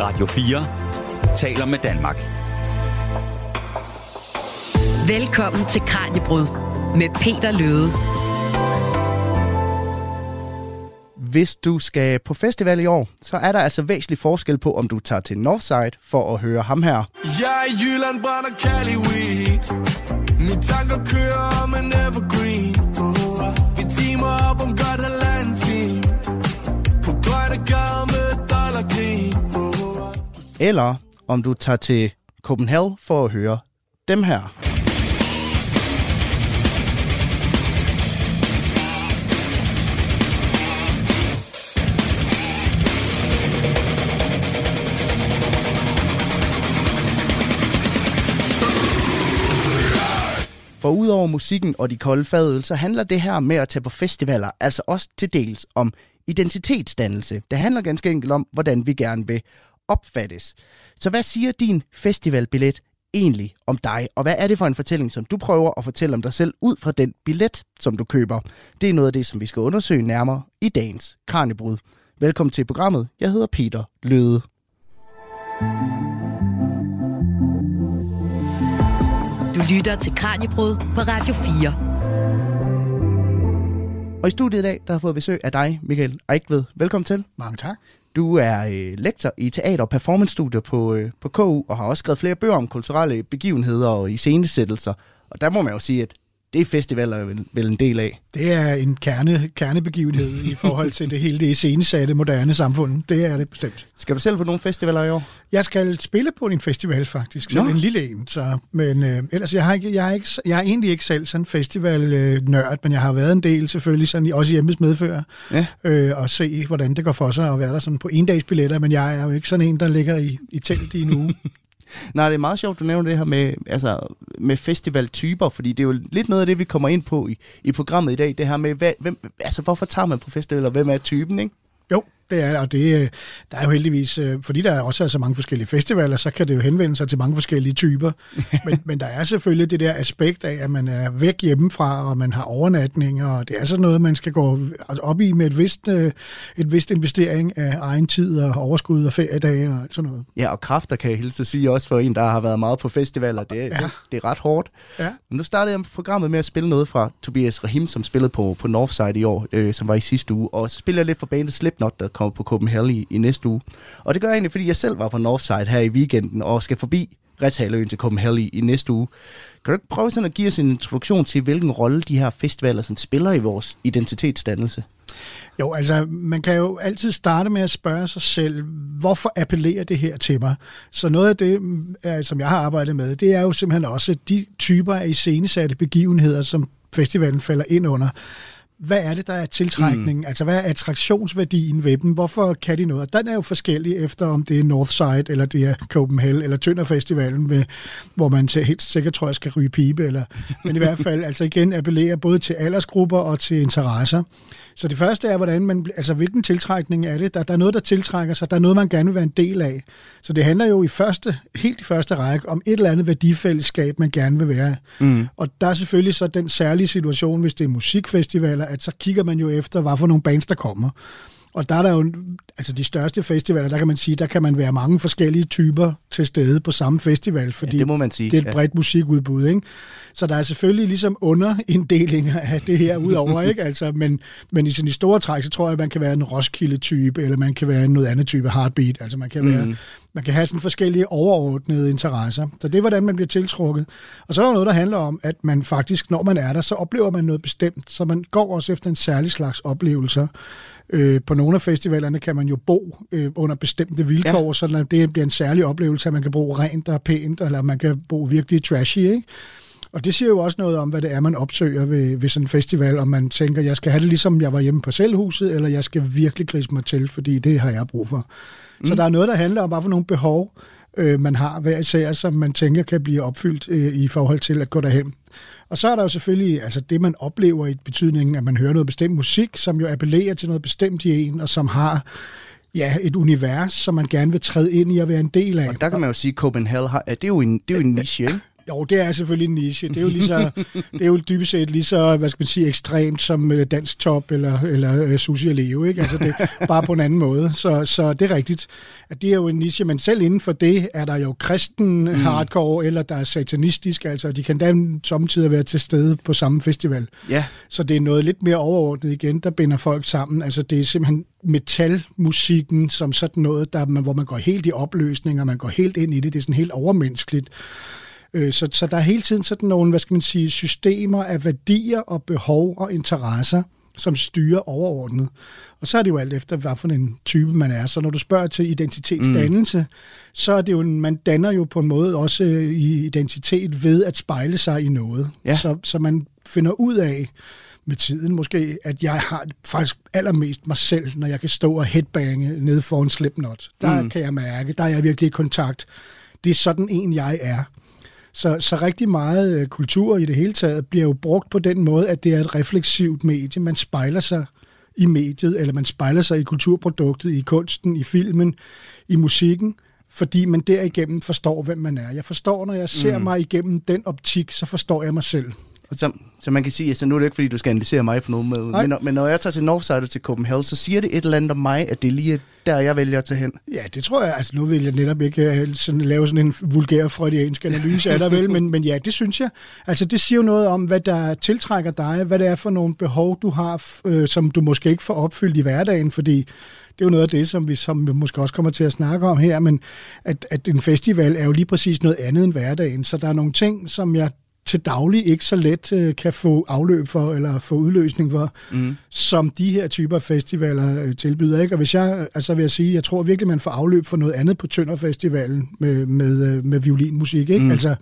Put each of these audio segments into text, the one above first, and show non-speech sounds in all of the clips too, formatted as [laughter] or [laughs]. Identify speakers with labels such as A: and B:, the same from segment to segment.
A: Radio 4 taler med Danmark.
B: Velkommen til Kranjebrud med Peter Løde.
C: Hvis du skal på festival i år, så er der altså væsentlig forskel på, om du tager til Northside for at høre ham her.
D: Jeg er i Jylland, brænder Cali weed Mine tanker kører om en evergreen Vi timer op
C: Eller om du tager til Copenhagen for at høre dem her. For udover musikken og de kolde fadøl, så handler det her med at tage på festivaler altså også til dels om identitetsdannelse. Det handler ganske enkelt om, hvordan vi gerne vil opfattes. Så hvad siger din festivalbillet egentlig om dig, og hvad er det for en fortælling, som du prøver at fortælle om dig selv ud fra den billet, som du køber? Det er noget af det, som vi skal undersøge nærmere i dagens Kranjebrud. Velkommen til programmet. Jeg hedder Peter Løde.
B: Du lytter til Kranjebrud på Radio 4.
C: Og i studiet i dag, der har fået besøg af dig, Michael Eichved. Velkommen til.
E: Mange tak.
C: Du er øh, lektor i teater- og performance-studier på, øh, på KU, og har også skrevet flere bøger om kulturelle begivenheder og iscenesættelser. Og der må man jo sige, at det er festivaler vel, vel en del af.
E: Det er en kerne, kernebegivenhed i forhold til det hele det iscenesatte moderne samfund. Det er det bestemt.
C: Skal du selv på nogle festivaler i år?
E: Jeg skal spille på en festival faktisk, så en lille en. Så, men øh, ellers, jeg, har ikke, jeg, er ikke, jeg er egentlig ikke selv sådan festivalnørd, men jeg har været en del selvfølgelig, sådan, også i hjemmes medfører,
C: Ja.
E: øh, og se, hvordan det går for sig at være der sådan på endagsbilletter, men jeg er jo ikke sådan en, der ligger i, i telt i en uge. [laughs]
C: Nej, det er meget sjovt, du nævner det her med, altså, med festivaltyper, fordi det er jo lidt noget af det, vi kommer ind på i, i programmet i dag, det her med, hvad, hvem, altså, hvorfor tager man på festivaler, hvem er typen, ikke?
E: Jo, det er og det, øh, der er jo heldigvis, øh, fordi der også er så mange forskellige festivaler, så kan det jo henvende sig til mange forskellige typer. [laughs] men, men der er selvfølgelig det der aspekt af, at man er væk hjemmefra, og man har overnatning, og det er sådan noget, man skal gå op i med et vist, øh, et vist investering af egen tid og overskud og feriedage og sådan noget.
C: Ja, og kræfter kan jeg hilse at sige også for en, der har været meget på festivaler. Det, ja. det, det er ret hårdt.
E: Ja.
C: Men nu startede jeg programmet med at spille noget fra Tobias Rahim, som spillede på, på Northside i år, øh, som var i sidste uge. Og så spiller jeg lidt for bandet Slipknot, der kommer på Copenhagen i, i næste uge. Og det gør jeg egentlig, fordi jeg selv var på Northside her i weekenden, og skal forbi Retaløen til Copenhagen i, i næste uge. Kan du ikke prøve sådan at give os en introduktion til, hvilken rolle de her festivaler sådan spiller i vores identitetsdannelse?
E: Jo, altså man kan jo altid starte med at spørge sig selv, hvorfor appellerer det her til mig? Så noget af det, mm, er, som jeg har arbejdet med, det er jo simpelthen også de typer af iscenesatte begivenheder, som festivalen falder ind under. Hvad er det, der er tiltrækningen? Mm. Altså, hvad er attraktionsværdien ved dem? Hvorfor kan de noget? Og den er jo forskellig efter, om det er Northside, eller det er Copenhagen, eller Tønder Festivalen, ved, hvor man til- helt sikkert tror, jeg skal ryge pibe. Eller, men i hvert fald, altså igen, appellerer både til aldersgrupper og til interesser. Så det første er, hvordan man, altså, hvilken tiltrækning er det? Der, der er noget, der tiltrækker sig. Der er noget, man gerne vil være en del af. Så det handler jo i første, helt i første række om et eller andet værdifællesskab, man gerne vil være. Mm. Og der er selvfølgelig så den særlige situation, hvis det er musikfestivaler, at så kigger man jo efter, hvad for nogle bands, der kommer. Og der er der jo, altså de største festivaler, der kan man sige, der kan man være mange forskellige typer til stede på samme festival, fordi
C: det må man sige,
E: det er et
C: ja.
E: bredt musikudbud, ikke? Så der er selvfølgelig ligesom underinddelinger af det her udover, ikke? [laughs] Altså, men, men i sin store træk, så tror jeg, at man kan være en Roskilde-type, eller man kan være noget andet type heartbeat. Altså man kan, mm. være, man kan have sådan forskellige overordnede interesser. Så det er, hvordan man bliver tiltrukket. Og så er der noget, der handler om, at man faktisk, når man er der, så oplever man noget bestemt. Så man går også efter en særlig slags oplevelser. Øh, på nogle af festivalerne kan man jo bo øh, under bestemte vilkår, ja. så det bliver en særlig oplevelse, at man kan bo rent og pænt, eller man kan bo virkelig trashy, ikke? Og det siger jo også noget om, hvad det er, man opsøger ved, ved sådan en festival, om man tænker, jeg skal have det ligesom jeg var hjemme på selvhuset, eller jeg skal virkelig grise mig til, fordi det har jeg brug for. Mm. Så der er noget, der handler om, hvad for nogle behov øh, man har hver især, som man tænker kan blive opfyldt øh, i forhold til at gå derhen. Og så er der jo selvfølgelig altså det, man oplever i betydningen, at man hører noget bestemt musik, som jo appellerer til noget bestemt i en, og som har ja, et univers, som man gerne vil træde ind i og være en del af.
C: Og der kan man jo sige, at Copenhagen har, det er jo en, det er jo en niche, ikke?
E: Jo, det er selvfølgelig en niche. Det er jo, lige så, det er jo dybest set lige så, hvad skal man sige, ekstremt som øh, dansk top eller, eller øh, Susi og Leo, ikke? Altså det bare på en anden måde. Så, så det er rigtigt, at det er jo en niche, men selv inden for det er der jo kristen mm. hardcore, eller der er satanistisk, altså de kan da samtidig være til stede på samme festival.
C: Ja.
E: Så det er noget lidt mere overordnet igen, der binder folk sammen. Altså det er simpelthen metalmusikken som sådan noget, der, man, hvor man går helt i opløsning, og man går helt ind i det. Det er sådan helt overmenneskeligt. Øh, Så, så der er hele tiden sådan nogle, hvad skal man sige, systemer af værdier og behov og interesser, som styrer overordnet. Og så er det jo alt efter, hvad for en type man er. Så når du spørger til identitetsdannelse, mm. så er det jo, man danner jo på en måde også øh, i identitet ved at spejle sig i noget.
C: Ja.
E: Så, så man finder ud af med tiden måske, at jeg har faktisk allermest mig selv, når jeg kan stå og headbange nede foran Slipknot. Der mm. kan jeg mærke, der er jeg virkelig i kontakt. Det er sådan en, jeg er. Så, så rigtig meget øh, kultur i det hele taget bliver jo brugt på den måde, at det er et refleksivt medie. Man spejler sig i mediet, eller man spejler sig i kulturproduktet, i kunsten, i filmen, i musikken, fordi man derigennem forstår, hvem man er. Jeg forstår, når jeg ser mm. mig igennem den optik, så forstår jeg mig selv.
C: Og så, så man kan sige, altså nu er det ikke, fordi du skal analysere mig på nogen måde,
E: Nej.
C: men, når- men når jeg tager til Northside til Copenhagen, så siger det et eller andet om mig, at det er lige der, jeg vælger at tage hen.
E: Ja, det tror jeg. Altså, nu vil jeg netop ikke øh, sådan, lave sådan en vulgær freudiansk analyse af dig, vel? Men, men ja, det synes jeg. Altså, det siger jo noget om, hvad der tiltrækker dig, hvad det er for nogle behov, du har, øh, som du måske ikke får opfyldt i hverdagen, fordi det er jo noget af det, som vi, som vi måske også kommer til at snakke om her, men at, at en festival er jo lige præcis noget andet end hverdagen, så der er nogle ting, som jeg til daglig ikke så let øh, kan få afløb for, eller få udløsning for, mm. som de her typer festivaler øh, tilbyder. Ikke? Og hvis jeg, altså vil jeg sige, jeg tror virkelig, man får afløb for noget andet på Tønder Festivalen med, med, øh, med violinmusik. Ikke? Mm. Altså,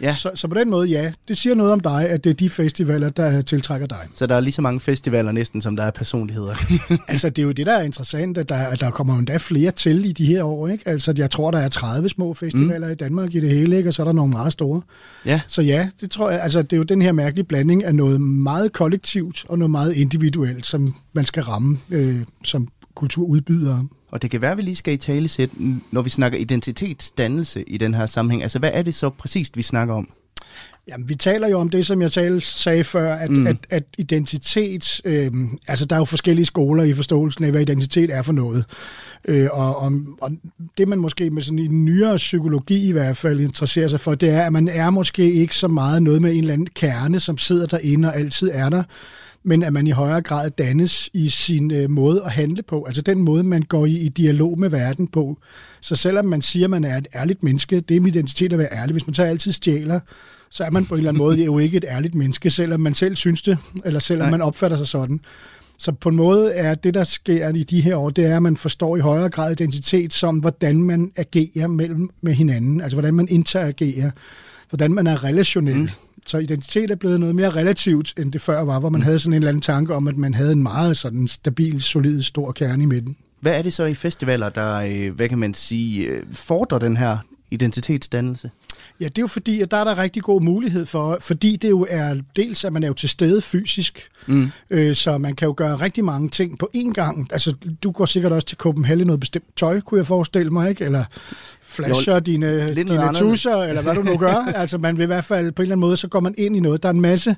C: Ja.
E: så, så på den måde, ja, det siger noget om dig, at det er de festivaler, der tiltrækker dig.
C: Så der er lige så mange festivaler næsten, som der er personligheder. [laughs]
E: altså, det er jo det, der er interessant, at der, at der kommer jo endda flere til i de her år. Ikke? Altså, jeg tror, der er 30 små festivaler mm. i Danmark i det hele, ikke? og så er der nogle meget store.
C: ja.
E: Så ja, det tror jeg, altså det er jo den her mærkelige blanding af noget meget kollektivt og noget meget individuelt, som man skal ramme øh, som kulturudbyder.
C: Og det kan være, at vi lige skal i tale sæt, når vi snakker identitetsdannelse i den her sammenhæng. Altså, hvad er det så præcist, vi snakker om?
E: Jamen, vi taler jo om det, som jeg talte, sagde før, at, mm. at, at identitet, øh, altså der er jo forskellige skoler i forståelsen af, hvad identitet er for noget. Øh, og, og, og det man måske med sådan en nyere psykologi i hvert fald interesserer sig for, det er, at man er måske ikke så meget noget med en eller anden kerne, som sidder derinde og altid er der, men at man i højere grad dannes i sin øh, måde at handle på, altså den måde, man går i, i dialog med verden på. Så selvom man siger, at man er et ærligt menneske, det er min identitet at være ærlig. Hvis man så altid stjæler, så er man på en eller anden måde jo ikke et ærligt menneske, selvom man selv synes det, eller selvom
C: Nej.
E: man opfatter sig sådan. Så på en måde er det, der sker i de her år, det er, at man forstår i højere grad identitet som, hvordan man agerer mellem med hinanden, altså hvordan man interagerer, hvordan man er relationel. Mm. Så identitet er blevet noget mere relativt, end det før var, hvor man mm. havde sådan en eller anden tanke om, at man havde en meget sådan stabil, solid, stor kerne i midten.
C: Hvad er det så i festivaler, der, øh, hvad kan man sige, øh, fordrer den her identitetsdannelse?
E: Ja, det er jo fordi, at der er der rigtig god mulighed for, fordi det jo er, dels at man er jo til stede fysisk, mm. øh, så man kan jo gøre rigtig mange ting på én gang. Altså, du går sikkert også til Copenhagen noget bestemt tøj, kunne jeg forestille mig, ikke? Eller flasher
C: Jo,
E: dine, dine tusser, eller hvad du nu gør. [laughs] altså, man vil i hvert fald på en eller anden måde, så går man ind i noget. Der er en masse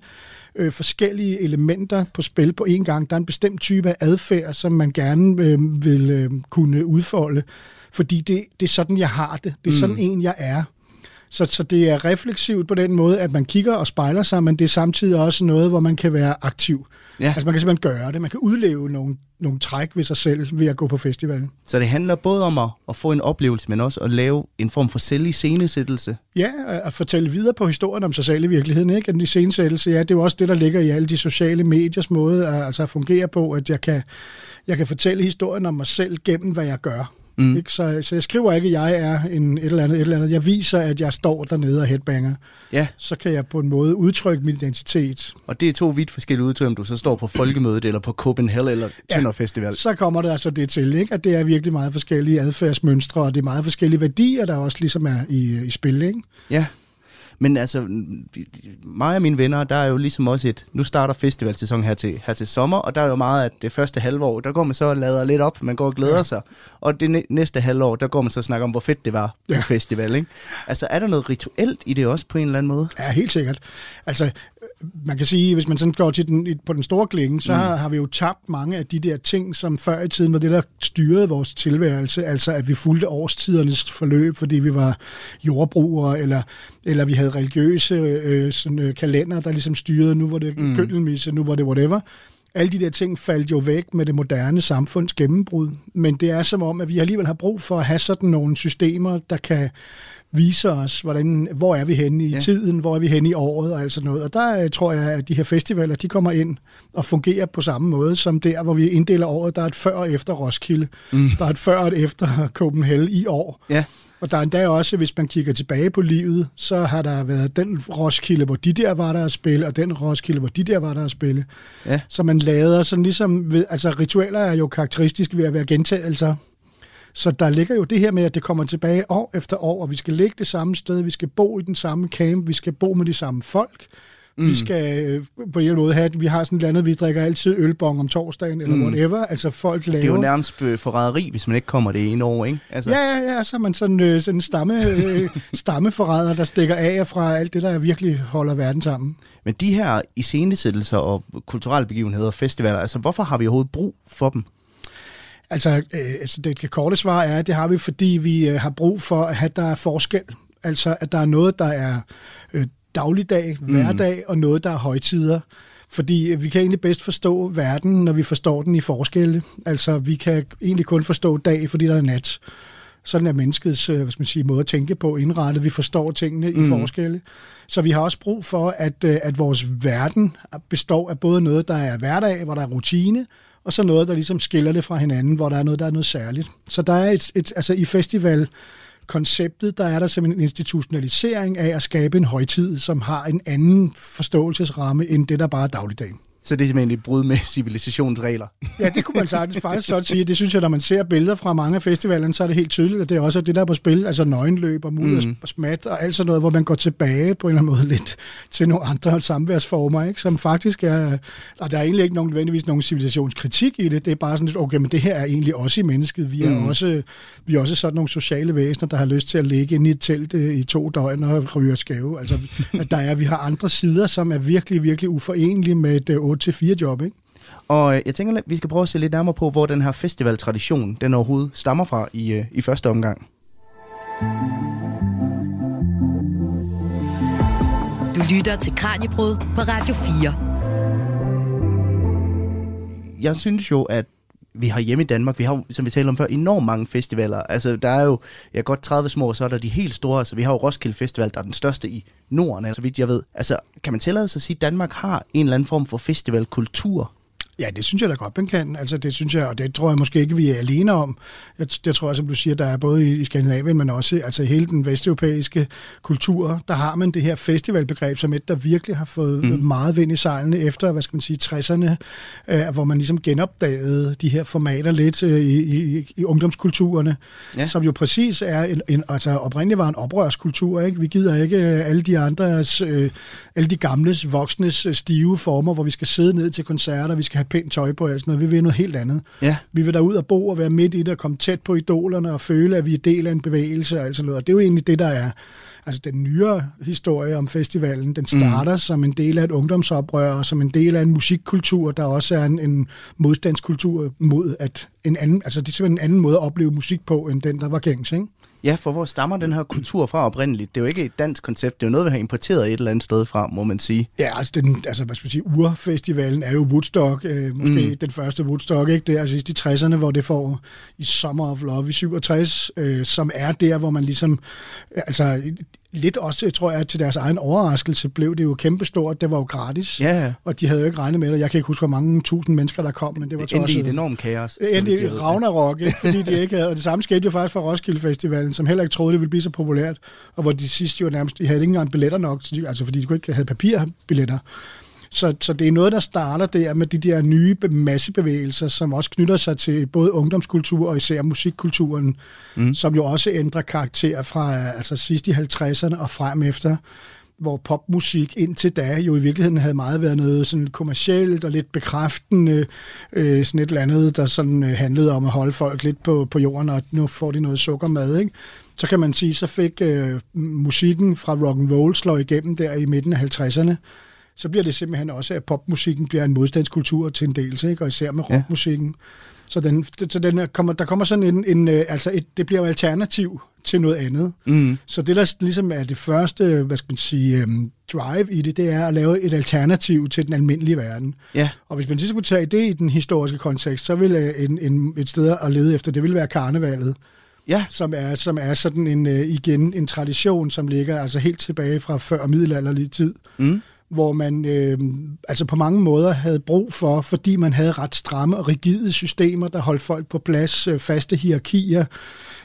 E: øh, forskellige elementer på spil på én gang. Der er en bestemt type af adfærd, som man gerne øh, vil øh, kunne udfolde, fordi det, det er sådan, jeg har det. Det er sådan en, jeg er. Så, så det er refleksivt på den måde, at man kigger og spejler sig, men det er samtidig også noget, hvor man kan være aktiv.
C: Ja.
E: Altså man kan simpelthen gøre det. Man kan udleve nogle, nogle træk ved sig selv ved at gå på festivalen.
C: Så det handler både om at, at få en oplevelse, men også at lave en form for selviscenesættelse.
E: Ja, at fortælle videre på historien om sig selv i virkeligheden. Ikke? At den iscenesættelse, ja, det er jo også det, der ligger i alle de sociale mediers måde at, altså at fungere på, at jeg kan, jeg kan fortælle historien om mig selv gennem, hvad jeg gør. Mm. Ikke? Så, så jeg skriver ikke, at jeg er en et eller andet, et eller andet. Jeg viser, at jeg står dernede og headbanger.
C: Ja,
E: Så kan jeg på en måde udtrykke min identitet.
C: og det er to vidt forskellige udtryk, om du så står på Folkemødet, eller på Copenhagen, eller Tønder Festival.
E: Så kommer der altså det til, ikke? at det er virkelig meget forskellige adfærdsmønstre, og det er meget forskellige værdier, der også ligesom er i, i spil. Ikke?
C: Ja. Men altså, mig og mine venner, der er jo ligesom også et, nu starter festivalsæsonen her til, her til sommer, og der er jo meget, at det første halvår, der går man så og lader lidt op, man går og glæder ja. sig. Og det næ- næste halvår, der går man så og snakker om, hvor fedt det var på
E: Ja.
C: festival, ikke? Altså, er der noget rituelt i det også på en eller anden måde?
E: Ja, helt sikkert. Altså, man kan sige, hvis man sådan går til den, på den store klinge, så mm. har, har vi jo tabt mange af de der ting, som før i tiden var det, der styrede vores tilværelse. Altså, at vi fulgte årstidernes forløb, fordi vi var jordbrugere, eller, eller vi havde religiøse øh, sådan, øh, kalender, der ligesom styrede. Nu var det mm. køkkenmisse, nu var det whatever. Alle de der ting faldt jo væk med det moderne samfunds gennembrud. Men det er som om, at vi alligevel har brug for at have sådan nogle systemer, der kan vise os, hvordan, hvor er vi henne i
C: Ja.
E: ja. tiden, hvor er vi henne i året og alt sådan noget. Og der øh, tror jeg, at de her festivaler, de kommer ind og fungerer på samme måde som der, hvor vi inddeler året. Der er et før og efter Roskilde. Mm. Der er et før og et efter [laughs] Copenhagen i år.
C: Ja.
E: Og der er endda også, hvis man kigger tilbage på livet, så har der været den Roskilde, hvor de der var der at spille, og den Roskilde, hvor de der var der at spille.
C: Ja.
E: Så man lader sådan ligesom, ved, altså ritualer er jo karakteristisk ved at være gentagelser. Så der ligger jo det her med, at det kommer tilbage år efter år, og vi skal ligge det samme sted, vi skal bo i den samme camp, vi skal bo med de samme folk. Mm. Vi skal øh, på en måde have, vi har sådan et andet, vi drikker altid ølbong om torsdagen, eller
C: Mm.
E: whatever. Altså folk laver...
C: Det er jo nærmest øh, forræderi, hvis man ikke kommer det ene år, ikke? Altså,
E: Ja, ja, ja, så er man sådan, øh, sådan en stamme, øh, [laughs] stammeforræder, der stikker af fra alt det, der virkelig holder verden sammen.
C: Men de her iscenesættelser og kulturelle begivenheder og festivaler, altså hvorfor har vi overhovedet brug for dem?
E: Altså, øh, altså det korte svar er, at det har vi, fordi vi øh, har brug for, at have, der er forskel. Altså, at der er noget, der er øh, dagligdag, hverdag, og noget, der er højtider. Fordi øh, vi kan egentlig bedst forstå verden, når vi forstår den i forskelle. Altså, vi kan egentlig kun forstå dag, fordi der er nat. Sådan er menneskets øh, hvad skal man sige, måde at tænke på indrettet. Vi forstår tingene mm. i forskelle. Så vi har også brug for, at, øh, at vores verden består af både noget, der er hverdag, hvor der er rutine, og så noget, der ligesom skiller det fra hinanden, hvor der er noget, der er noget særligt. Så der er et, et altså i festival konceptet, der er der simpelthen en institutionalisering af at skabe en højtid, som har en anden forståelsesramme end det, der bare er dagligdagen.
C: Så det er simpelthen et brud med [laughs] civilisationsregler.
E: Ja, det kunne man sagtens faktisk sådan sige. Det synes jeg, når man ser billeder fra mange af festivalerne, så er det helt tydeligt, at det er også det, der er på spil. Altså nøgenløb og mudder mm. og smat og alt sådan noget, hvor man går tilbage på en eller anden måde lidt til nogle andre samværsformer, ikke? som faktisk er... Og der er egentlig ikke nogen, nødvendigvis nogen civilisationskritik i det. Det er bare sådan lidt, okay, men det her er egentlig også i mennesket. Vi er, mm. også, vi er også sådan nogle sociale væsener, der har lyst til at ligge inde i et telt øh, i to døgn og ryge skæve. Altså, at der er, vi har andre sider, som er virkelig, virkelig uforenelige med et øh, 8-4 job, ikke?
C: Og øh, jeg tænker, at vi skal prøve at se lidt nærmere på, hvor den her festivaltradition, den overhovedet stammer fra i, øh, i første omgang.
B: Du lytter til Kranjebrud på Radio 4.
C: Jeg synes jo, at vi har hjemme i Danmark, vi har jo, som vi talte om før, enormt mange festivaler. Altså, der er jo ja, godt 30 små, og så er der de helt store. Altså, vi har jo Roskilde Festival, der er den største i Norden, så vidt jeg ved. Altså, kan man tillade sig at sige, at Danmark har en eller anden form for festivalkultur?
E: Ja, det synes jeg da godt, man kan. Altså, det synes jeg, og det tror jeg måske ikke, vi er alene om. Jeg, jeg tror, som du siger, der er både i, i Skandinavien, men også altså, hele den vesteuropæiske kultur, der har man det her festivalbegreb som et, der virkelig har fået mm. meget vind i sejlene efter, hvad skal man sige, 60'erne, øh, hvor man ligesom genopdagede de her formater lidt øh, i, i, i ungdomskulturerne,
C: Ja.
E: ja. som jo præcis er, en, en, altså oprindeligt var en oprørskultur, ikke? Vi gider ikke øh, alle de andres, øh, alle de gamles, voksnes øh, stive former, hvor vi skal sidde ned til koncerter, vi skal have pænt tøj på, og sådan noget. Vi vil noget helt andet.
C: Ja.
E: Vi vil derud og bo og være midt i det og komme tæt på idolerne og føle, at vi er del af en bevægelse og alt sådan noget. Og det er jo egentlig det, der er altså den nyere historie om festivalen. Den starter mm. som en del af et ungdomsoprør og som en del af en musikkultur, der også er en, en modstandskultur mod at en anden, altså det er simpelthen en anden måde at opleve musik på, end den, der var gængs, ikke?
C: Ja, for hvor stammer den her kultur fra oprindeligt? Det er jo ikke et dansk koncept, det er jo noget, vi har importeret et eller andet sted fra, må man sige.
E: Ja, altså, den, altså hvad skal man sige, urfestivalen er jo Woodstock, øh, måske mm. den første Woodstock, ikke? Det er altså i 60'erne, hvor det får i Summer of Love i 67, øh, som er der, hvor man ligesom, altså lidt også, tror jeg, til deres egen overraskelse, blev det jo kæmpestort, det var jo gratis,
C: Ja,
E: og de havde jo ikke regnet med det. Jeg kan ikke huske, hvor mange tusind mennesker, der kom, men det var
C: Det endte
E: tosset.
C: et enormt kaos.
E: Det endte i Ragnarok, ikke? fordi de [laughs] ikke havde, og det samme skete jo faktisk for Roskilde Festivalen, som heller ikke troede, det ville blive så populært, og hvor de sidste jo nærmest, de havde ikke engang billetter nok, så de, altså fordi de kunne ikke have papirbilletter. Så, så det er noget, der starter der med de der nye be- massebevægelser, som også knytter sig til både ungdomskultur og især musikkulturen, mm. som jo også ændrer karakter fra altså sidst i 50'erne og frem efter. hvor popmusik indtil da jo i virkeligheden havde meget været noget sådan kommercielt og lidt bekræftende, øh, sådan et eller andet, der sådan øh, handlede om at holde folk lidt på, på jorden, og nu får de noget sukkermad, ikke? Så kan man sige, så fik øh, musikken fra rock and roll slå igennem der i midten af 50'erne, så bliver det simpelthen også, at popmusikken bliver en modstandskultur til en del, ikke? og især med rockmusikken. Ja. Så, den, så den kommer, der kommer sådan en, en øh, altså et, det bliver jo alternativ til noget andet.
C: Mm.
E: Så det, der ligesom er det første, hvad skal man sige, um, drive i det, det er at lave et alternativ til den almindelige verden.
C: Ja.
E: Og hvis man lige skulle tage det i den historiske kontekst, så ville en, en, et sted at lede efter, det ville være karnevalet.
C: Ja.
E: Som er, som er sådan en, uh, igen, en tradition, som ligger altså helt tilbage fra før middelalderlig tid.
C: Mm
E: hvor man øh, altså på mange måder havde brug for, fordi man havde ret stramme og rigide systemer, der holdt folk på plads, øh, faste hierarkier.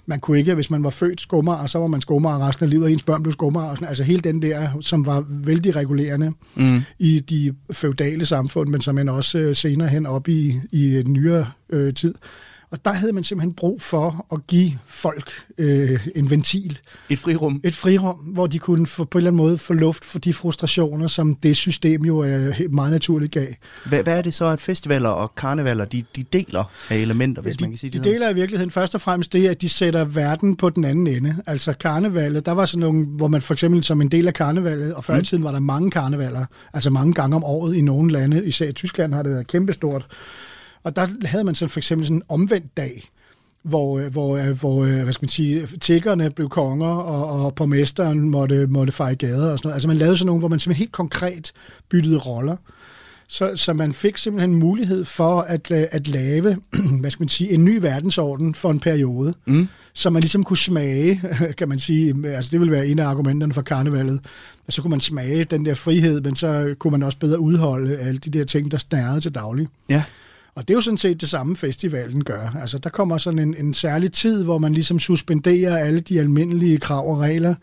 E: Man kunne ikke, hvis man var født skummer, så var man skummer resten af livet, og ens børn blev skummer. Altså hele den der, som var vældig regulerende
C: mm.
E: i de feudale samfund, men som man også øh, senere hen op i, i nyere øh, tid. Og der havde man simpelthen brug for at give folk øh, en ventil.
C: Et frirum.
E: Et frirum, hvor de kunne få, på en eller anden måde få luft for de frustrationer, som det system jo er meget naturligt gav.
C: Hvad, hvad er det så, at festivaler og karnevaler, de, de deler af elementer, hvis
E: de,
C: man kan sige
E: de
C: det?
E: De deler i virkeligheden først og fremmest det, at de sætter verden på den anden ende. Altså karnevalet, der var sådan nogle, hvor man for eksempel som en del af karnevalet, og før i mm. tiden var der mange karnevaler, altså mange gange om året i nogle lande, især i Tyskland har det været kæmpestort. Og der havde man så for eksempel sådan en omvendt dag, hvor, hvor, hvor hvad skal man sige, tiggerne blev konger, og, og borgmesteren måtte, måtte fejre gader og sådan noget. Altså man lavede sådan nogle, hvor man simpelthen helt konkret byttede roller. Så, så man fik simpelthen mulighed for at, at lave, [clears throat] hvad skal man sige, en ny verdensorden for en periode,
C: mm.
E: så man ligesom kunne smage, [laughs] kan man sige, altså det vil være en af argumenterne for karnevalet, at så kunne man smage den der frihed, men så kunne man også bedre udholde alle de der ting, der snærede til daglig.
C: Ja.
E: Og det er jo sådan set det samme, festivalen gør. Altså, der kommer sådan en, en særlig tid, hvor man ligesom suspenderer alle de almindelige krav og regler,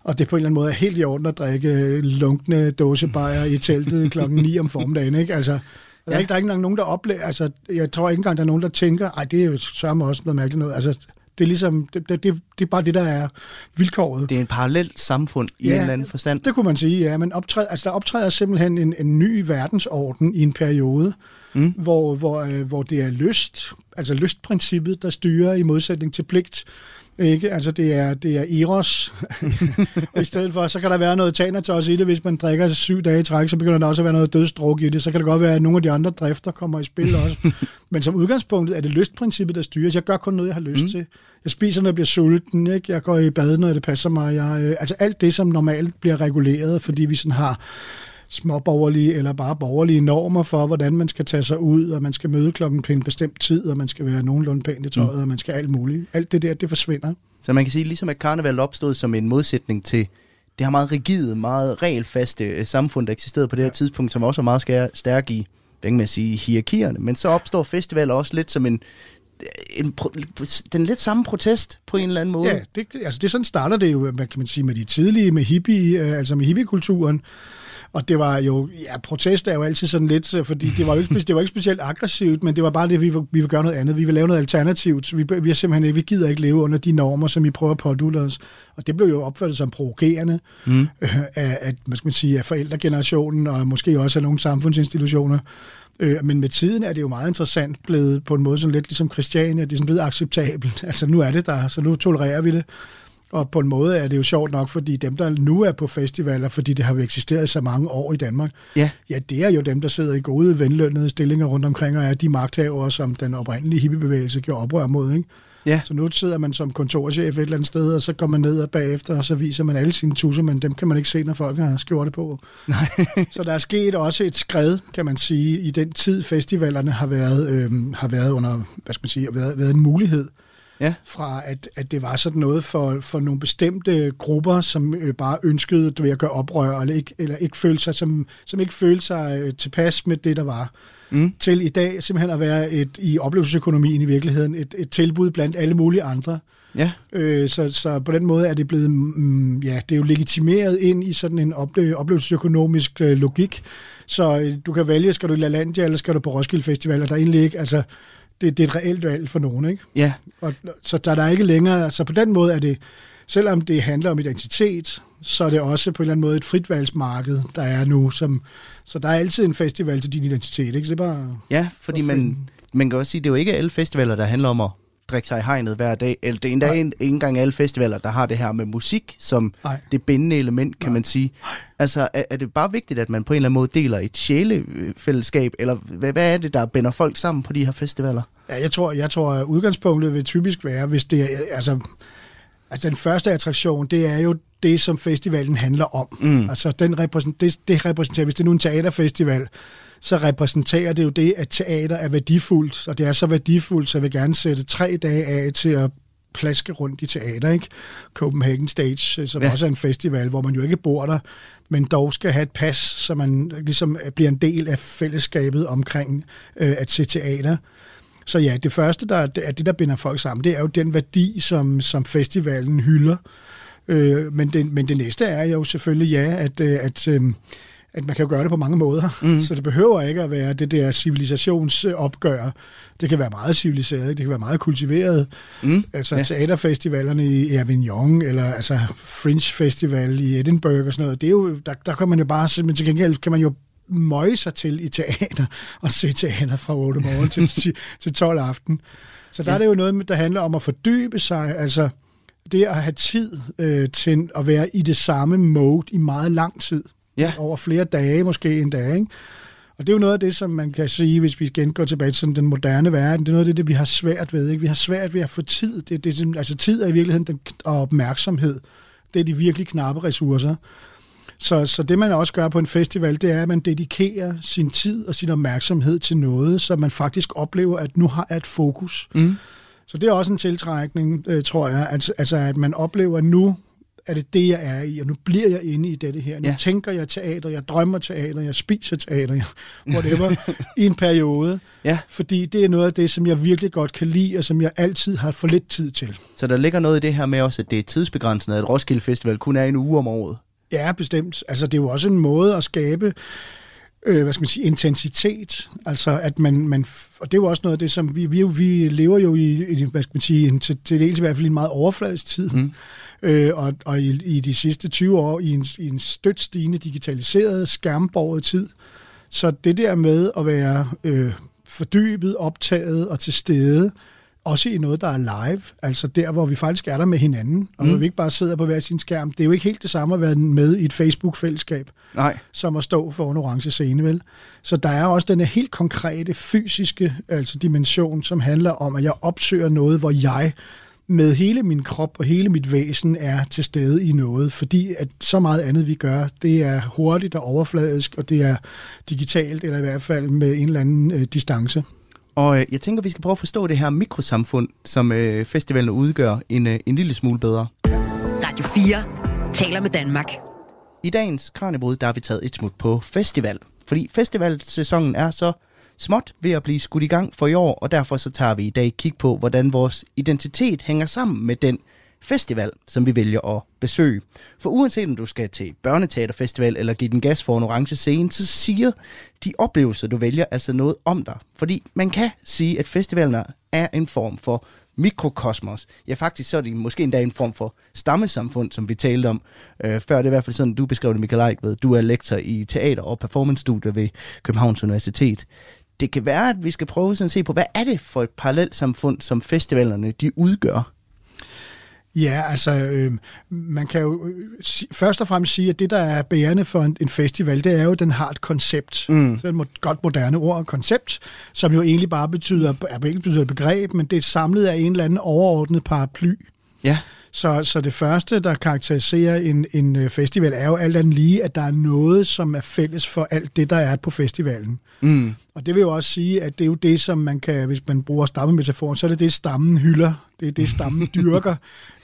E: og det på en eller anden måde er helt i orden at drikke lunkne dåsebajer i teltet [laughs] klokken 9 om formiddagen, ikke? Altså, der er, ikke, der er ikke nogen, der oplever, altså, jeg tror ikke engang, der er nogen, der tænker, ej, det er jo sørme også noget mærkeligt noget. Altså, det er ligesom, det, det, det, det er bare det, der er vilkåret.
C: Det er en parallelt samfund i
E: ja,
C: en eller anden forstand.
E: det kunne man sige, ja. Men optræd, altså, der optræder simpelthen en, en ny verdensorden i en periode, mm. hvor, hvor, øh, hvor det er lyst, altså lystprincippet, der styrer i modsætning til pligt. Ikke? Altså det er, det er Eros. [laughs] i stedet for, så kan der være noget Thanatos i det. Hvis man drikker syv dage i træk, så begynder der også at være noget dødsdruk i det. Så kan det godt være, at nogle af de andre drifter kommer i spil også. [laughs] Men som udgangspunkt er det lystprincippet, der styrer. Jeg gør kun noget, jeg har lyst mm. til. Jeg spiser, når jeg bliver sulten. Ikke? Jeg går i bad, når det passer mig. Jeg, øh, altså alt det, som normalt bliver reguleret, fordi vi sådan har småborgerlige eller bare borgerlige normer for, hvordan man skal tage sig ud, og man skal møde klokken på en bestemt tid, og man skal være nogenlunde pænt i tøjet, mm. og man skal alt muligt. Alt det der, det forsvinder.
C: Så man kan sige, ligesom at karneval opstod som en modsætning til det her meget rigide, meget regelfaste øh, samfund, der eksisterede på det her ja. tidspunkt, som også er meget stærk i, hvad kan man sige, hierarkierne. Men så opstår festivaler også lidt som en, en, den lidt samme protest på en eller anden måde.
E: Ja, det, altså det sådan starter det jo, hvad kan man sige, med de tidlige, med hippie, øh, altså med hippiekulturen, og det var jo, ja, protest er jo altid sådan lidt, fordi det var jo ikke, [laughs] det var ikke specielt aggressivt, men det var bare det, vi vil, vi vil gøre noget andet. Vi vil lave noget alternativt. Vi, vi, er simpelthen ikke, vi gider ikke leve under de normer, som I prøver at pådutte os. Og det blev jo opfattet som provokerende mm. øh, af, af, hvad skal man sige, af forældregenerationen, og måske også af nogle samfundsinstitutioner. Øh, men med tiden er det jo meget interessant blevet på en måde sådan lidt ligesom Christiania, det er sådan blevet acceptabelt. Altså nu er det der, så nu tolererer vi det. Og på en måde er det jo sjovt nok, fordi dem, der nu er på festivaler, fordi det har jo eksisteret så mange år i Danmark,
C: ja,
E: ja det er jo dem, der sidder i gode, venlønnede stillinger rundt omkring, og er de magthavere, som den oprindelige hippiebevægelse gjorde oprør mod. Ikke?
C: Ja.
E: Så nu sidder man som kontorchef et eller andet sted, og så går man ned og bagefter, og så viser man alle sine tusser, men dem kan man ikke se, når folk har skjorte på.
C: Nej. [laughs]
E: så der er sket også et skred, kan man sige, i den tid festivalerne har været, øh, har været under, hvad skal man sige, været, været en mulighed
C: ja.
E: fra at, at det var sådan noget for, for nogle bestemte grupper, som øh, bare ønskede du ved, at gøre oprør, eller ikke, eller ikke følte sig, som, som ikke følte sig øh, tilpas med det, der var. Mm. Til i dag simpelthen at være et, i oplevelsesøkonomien i virkeligheden, et, et tilbud blandt alle mulige andre.
C: Ja.
E: Øh, så, så på den måde er det blevet, mm, ja, det er jo legitimeret ind i sådan en ople- oplevelsesøkonomisk øh, logik. Så øh, du kan vælge, skal du i LaLandia, eller skal du på Roskilde Festival, og der er egentlig ikke, altså, det, det er et reelt valg for nogen, ikke?
C: Ja.
E: Og, så der er der ikke længere, så på den måde er det selvom det handler om identitet, så er det også på en eller anden måde et fritvalgsmarked, der er nu. Som, så der er altid en festival til din identitet, ikke? Så det er bare...
C: Ja, fordi man, man kan også sige, det er jo ikke alle festivaler, der handler om at drikke sig i hegnet hver dag. Eller det er endda
E: Nej.
C: ikke engang alle festivaler, der har det her med musik som
E: Nej.
C: det bindende element, kan
E: Nej.
C: man sige. Altså, er, er det bare vigtigt, at man på en eller anden måde deler et sjælefællesskab, eller hvad, hvad er det, der binder folk sammen på de her festivaler?
E: Ja, jeg tror, jeg tror, at udgangspunktet vil typisk være, hvis det er, altså, altså den første attraktion, det er jo det, som festivalen handler om.
C: Mm.
E: Altså den repræsent, det, det repræsenterer, hvis det er nu en teaterfestival, så repræsenterer det jo det, at teater er værdifuldt, og det er så værdifuldt, så jeg vil gerne sætte tre dage af til at plaske rundt i teater, ikke? Copenhagen Stage, som
C: Ja.
E: ja. også er en festival, hvor man jo ikke bor der, men dog skal have et pas, så man ligesom bliver en del af fællesskabet omkring øh, at se teater. Så ja, det første, der er det, der binder folk sammen, det er jo den værdi, som, som festivalen hylder. Øh, men, det, men det næste er jo selvfølgelig, ja, at, øh, at, øh, at man kan gøre det på mange måder. Mm. Så det behøver ikke at være det der civilisationsopgør. Det kan være meget civiliseret, det kan være meget kultiveret.
C: Mm.
E: Altså
C: Ja.
E: teaterfestivalerne i Avignon, eller altså Fringe Festival i Edinburgh og sådan noget, det er jo, der, der kan man jo bare, men til gengæld kan man jo møje sig til i teater, [laughs] og se teater fra 8 morgen til, ti- til 12 aften. Så der
C: Ja.
E: er det jo noget, der handler om at fordybe sig, altså det at have tid øh, til at være i det samme mode i meget lang tid.
C: Ja.
E: Over flere dage, måske en dag, ikke? Og det er jo noget af det, som man kan sige, hvis vi igen går tilbage til sådan den moderne verden, det er noget af det, vi har svært ved. Ikke? Vi har svært ved at få tid. Det, det, altså tid er i virkeligheden den, og opmærksomhed. Det er de virkelig knappe ressourcer. Så, så det, man også gør på en festival, det er, at man dedikerer sin tid og sin opmærksomhed til noget, så man faktisk oplever, at nu har jeg et fokus.
C: Mm.
E: Så det er også en tiltrækning, øh, tror jeg. Altså, altså, at man oplever, at nu er det det, jeg er i, og nu bliver jeg inde i dette her. Nu
C: Ja.
E: tænker jeg teater, jeg drømmer teater, jeg spiser teater, jeg, [laughs] whatever, i en periode.
C: Ja.
E: Fordi det er noget af det, som jeg virkelig godt kan lide, og som jeg altid har for lidt tid til.
C: Så der ligger noget i det her med også, at det er tidsbegrænset, at Roskilde Festival kun er en uge om året.
E: Ja, bestemt. Altså, det er jo også en måde at skabe øh, hvad skal man sige, intensitet. Altså, at man, man, og det er jo også noget af det, som vi, vi, jo- vi lever jo i, i hvad skal man sige, en, til, til dels i hvert fald en meget overfladisk tid. Mm. Øh, og og i, i de sidste 20 år i en, i en stødt stigende digitaliseret, skærmborget tid. Så det der med at være øh, fordybet, optaget og til stede, også i noget, der er live, altså der, hvor vi faktisk er der med hinanden, og hvor
C: Mm.
E: vi ikke bare sidder på hver sin skærm. Det er jo ikke helt det samme at være med i et Facebook-fællesskab,
C: Nej.
E: som at stå for en orange scene, vel? Så der er også den her helt konkrete fysiske altså dimension, som handler om, at jeg opsøger noget, hvor jeg med hele min krop og hele mit væsen er til stede i noget, fordi at så meget andet, vi gør, det er hurtigt og overfladisk, og det er digitalt, eller i hvert fald med en eller anden øh, distance.
C: Og øh, jeg tænker, vi skal prøve at forstå det her mikrosamfund, som øh, festivalen udgør en, øh, en lille smule bedre.
B: Radio 4 taler med Danmark.
C: I dagens Kranjebrud, der har vi taget et smut på festival. Fordi festivalsæsonen er så småt ved at blive skudt i gang for i år, og derfor så tager vi i dag kig på, hvordan vores identitet hænger sammen med den festival, som vi vælger at besøge. For uanset om du skal til børneteaterfestival eller give den gas for en orange scene, så siger de oplevelser, du vælger, altså noget om dig. Fordi man kan sige, at festivalerne er en form for mikrokosmos. Ja, faktisk så er det måske endda en form for stammesamfund, som vi talte om øh, før. Det er i hvert fald sådan, du beskrev det, Michael Eik, ved. Du er lektor i teater- og performance-studier ved Københavns Universitet. Det kan være, at vi skal prøve sådan at se på, hvad er det for et parallelsamfund, som festivalerne de udgør?
E: Ja, altså, øh, man kan jo øh, først og fremmest sige, at det, der er bærende for en, en festival, det er jo, at den har et koncept.
C: Mm.
E: Det er et godt moderne ord, koncept, som jo egentlig bare betyder, er ikke betyder et begreb, men det er samlet af en eller anden overordnet paraply.
C: Ja.
E: Så, så det første, der karakteriserer en, en øh, festival, er jo alt andet lige, at der er noget, som er fælles for alt det, der er på festivalen.
C: Mm.
E: Og det vil jo også sige, at det er jo det, som man kan, hvis man bruger stammemetaforen, så er det det, stammen hylder. Det er det, stammen [laughs] dyrker.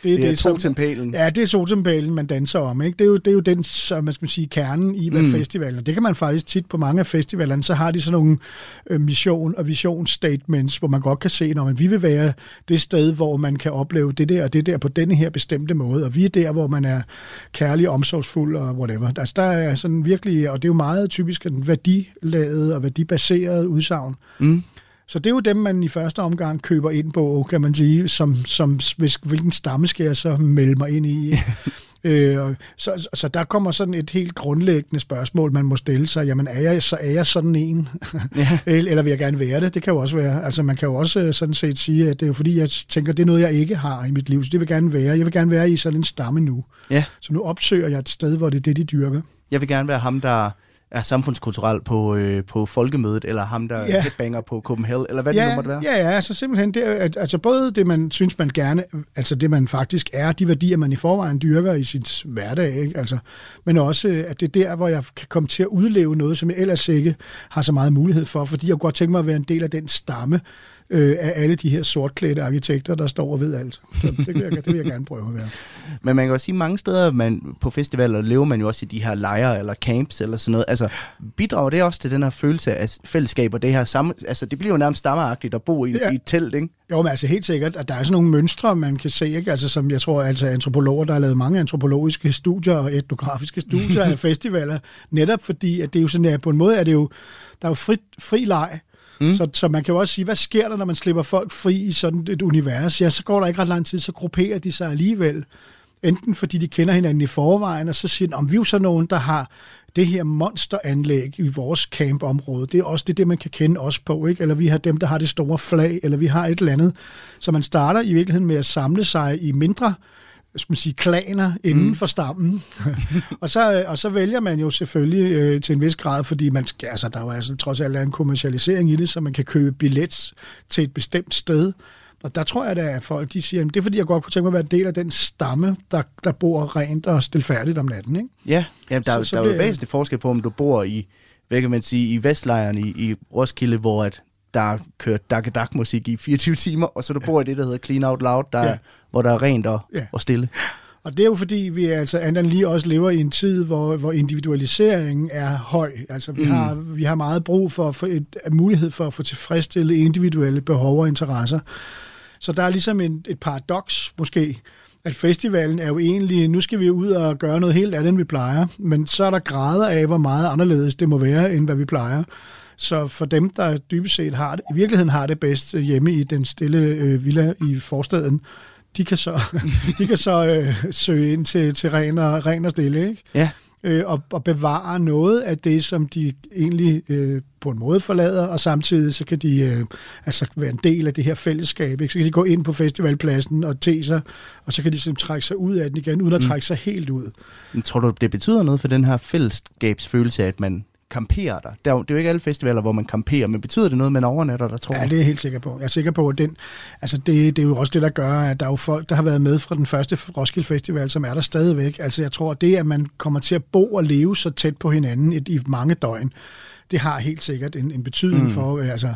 E: Det
C: Det er
E: som-
C: totempælen.
E: Ja, det er soltempælen, man danser om. Ikke? Det, er jo, det er jo den, som man skal sige, kernen i hvad
C: Mm.
E: festivalen. Og det kan man faktisk tit på mange af festivalerne, så har de sådan nogle øh, mission- og visionsstatements, hvor man godt kan se, når man, vi vil være det sted, hvor man kan opleve det der og det der på denne her bestemte måde. Og vi er der, hvor man er kærlig, omsorgsfuld og whatever. Altså, der er sådan virkelig, og det er jo meget typisk en værdiladet og værdibaseret udsagn.
C: Mm.
E: Så det er jo dem, man i første omgang køber ind på, kan man sige, som, som hvis, hvilken stamme skal jeg så melde mig ind i. [laughs] øh, så, så der kommer sådan et helt grundlæggende spørgsmål, man må stille sig. Jamen, er jeg, så er jeg sådan en?
C: Ja. [laughs]
E: eller, vil jeg gerne være det? Det kan jo også være. Altså, man kan jo også øh, sådan set sige, at det er jo fordi, jeg tænker, det er noget, jeg ikke har i mit liv, så det vil gerne være. Jeg vil gerne være i sådan en stamme nu.
C: Ja.
E: Så nu opsøger jeg et sted, hvor det er det, de dyrker.
C: Jeg vil gerne være ham, der er samfundskulturel på, øh, på folkemødet, eller ham, der
E: Ja.
C: headbanger på Copenhagen, eller hvad det nu måtte være.
E: Ja, ja, altså simpelthen det, er, at, altså både det, man synes, man gerne, altså det, man faktisk er, de værdier, man i forvejen dyrker i sit hverdag, ikke? Altså, men også, øh, at det er der, hvor jeg kan komme til at udleve noget, som jeg ellers ikke har så meget mulighed for, fordi jeg kunne godt tænke mig at være en del af den stamme øh, af alle de her sortklædte arkitekter, der står og ved alt. Så det, vil jeg, det vil jeg gerne prøve at være. [laughs]
C: Men man kan også sige, mange steder man, på festivaler lever man jo også i de her lejre eller camps eller sådan noget. Altså, bidrager det også til den her følelse af fællesskab og det her samme... Altså, det bliver jo nærmest stammeagtigt at bo i,
E: Ja.
C: i et telt, ikke?
E: Jo, men altså helt sikkert, at der er sådan nogle mønstre, man kan se, ikke? Altså som jeg tror, altså antropologer, der har lavet mange antropologiske studier og etnografiske studier [laughs] af festivaler, netop fordi, at det er jo sådan, at på en måde er det jo, der er jo fri, fri leg, Mm. Så, så man kan jo også sige, hvad sker der, når man slipper folk fri i sådan et univers? Ja, så går der ikke ret lang tid, så grupperer de sig alligevel. Enten fordi de kender hinanden i forvejen, og så siger de, om vi er jo så nogen, der har det her monsteranlæg i vores campområde. Det er også det, det, man kan kende os på, ikke? Eller vi har dem, der har det store flag, eller vi har et eller andet. Så man starter i virkeligheden med at samle sig i mindre skal man sige, klaner inden mm. for stammen. [laughs] og, så, og så vælger man jo selvfølgelig øh, til en vis grad, fordi man altså, der er jo altså trods alt en kommercialisering i det, så man kan købe billet til et bestemt sted. Og der tror jeg, da, at folk de siger, at det er fordi, jeg godt kunne tænke mig at være en del af den stamme, der, der bor rent og stilfærdigt om natten. Ikke?
C: Ja, Jamen, der,
E: Så-
C: så,
E: så
C: der er jo væsentlig forskel på, om du bor i, hvad kan man sige, i Vestlejren i, i Roskilde, hvor at der er kørt dak dak musik i 24 timer, og så du bor i det, der hedder Clean Out Loud, der,
E: Ja.
C: ja. hvor der er rent og,
E: Ja.
C: ja. og stille.
E: Og det er jo fordi, vi altså andet lige også lever i en tid, hvor, hvor individualiseringen er høj. Altså vi, mm. har, vi har meget brug for, for et, en mulighed for at få tilfredsstillet individuelle behov og interesser. Så der er ligesom en, et paradoks måske, at festivalen er jo egentlig, nu skal vi ud og gøre noget helt andet, end vi plejer, men så er der grader af, hvor meget anderledes det må være, end hvad vi plejer. Så for dem, der dybest set har det, i virkeligheden har det bedst hjemme i den stille øh, villa i forstaden, de kan så, [laughs] de kan så øh, søge ind til, til ren, og, ren og stille, ikke?
C: Ja,
E: øh, og, og bevare noget af det, som de egentlig øh, på en måde forlader, og samtidig så kan de øh, altså være en del af det her fællesskab. Ikke? Så kan de gå ind på festivalpladsen og te sig, og så kan de simpelthen trække sig ud af den igen, uden at trække sig helt ud.
C: Men tror du, det betyder noget for den her fællesskabsfølelse, at man kamperer der? Det er, jo, det er jo ikke alle festivaler, hvor man kamperer, men betyder det noget, man overnatter der, tror
E: Ja,
C: du?
E: det er jeg helt sikker på. Jeg er sikker på, at den, altså det, det er jo også det, der gør, at der er jo folk, der har været med fra den første Roskilde Festival, som er der stadigvæk. Altså jeg tror, at det, at man kommer til at bo og leve så tæt på hinanden i, i mange døgn, det har helt sikkert en, en betydning mm. for, øh, altså,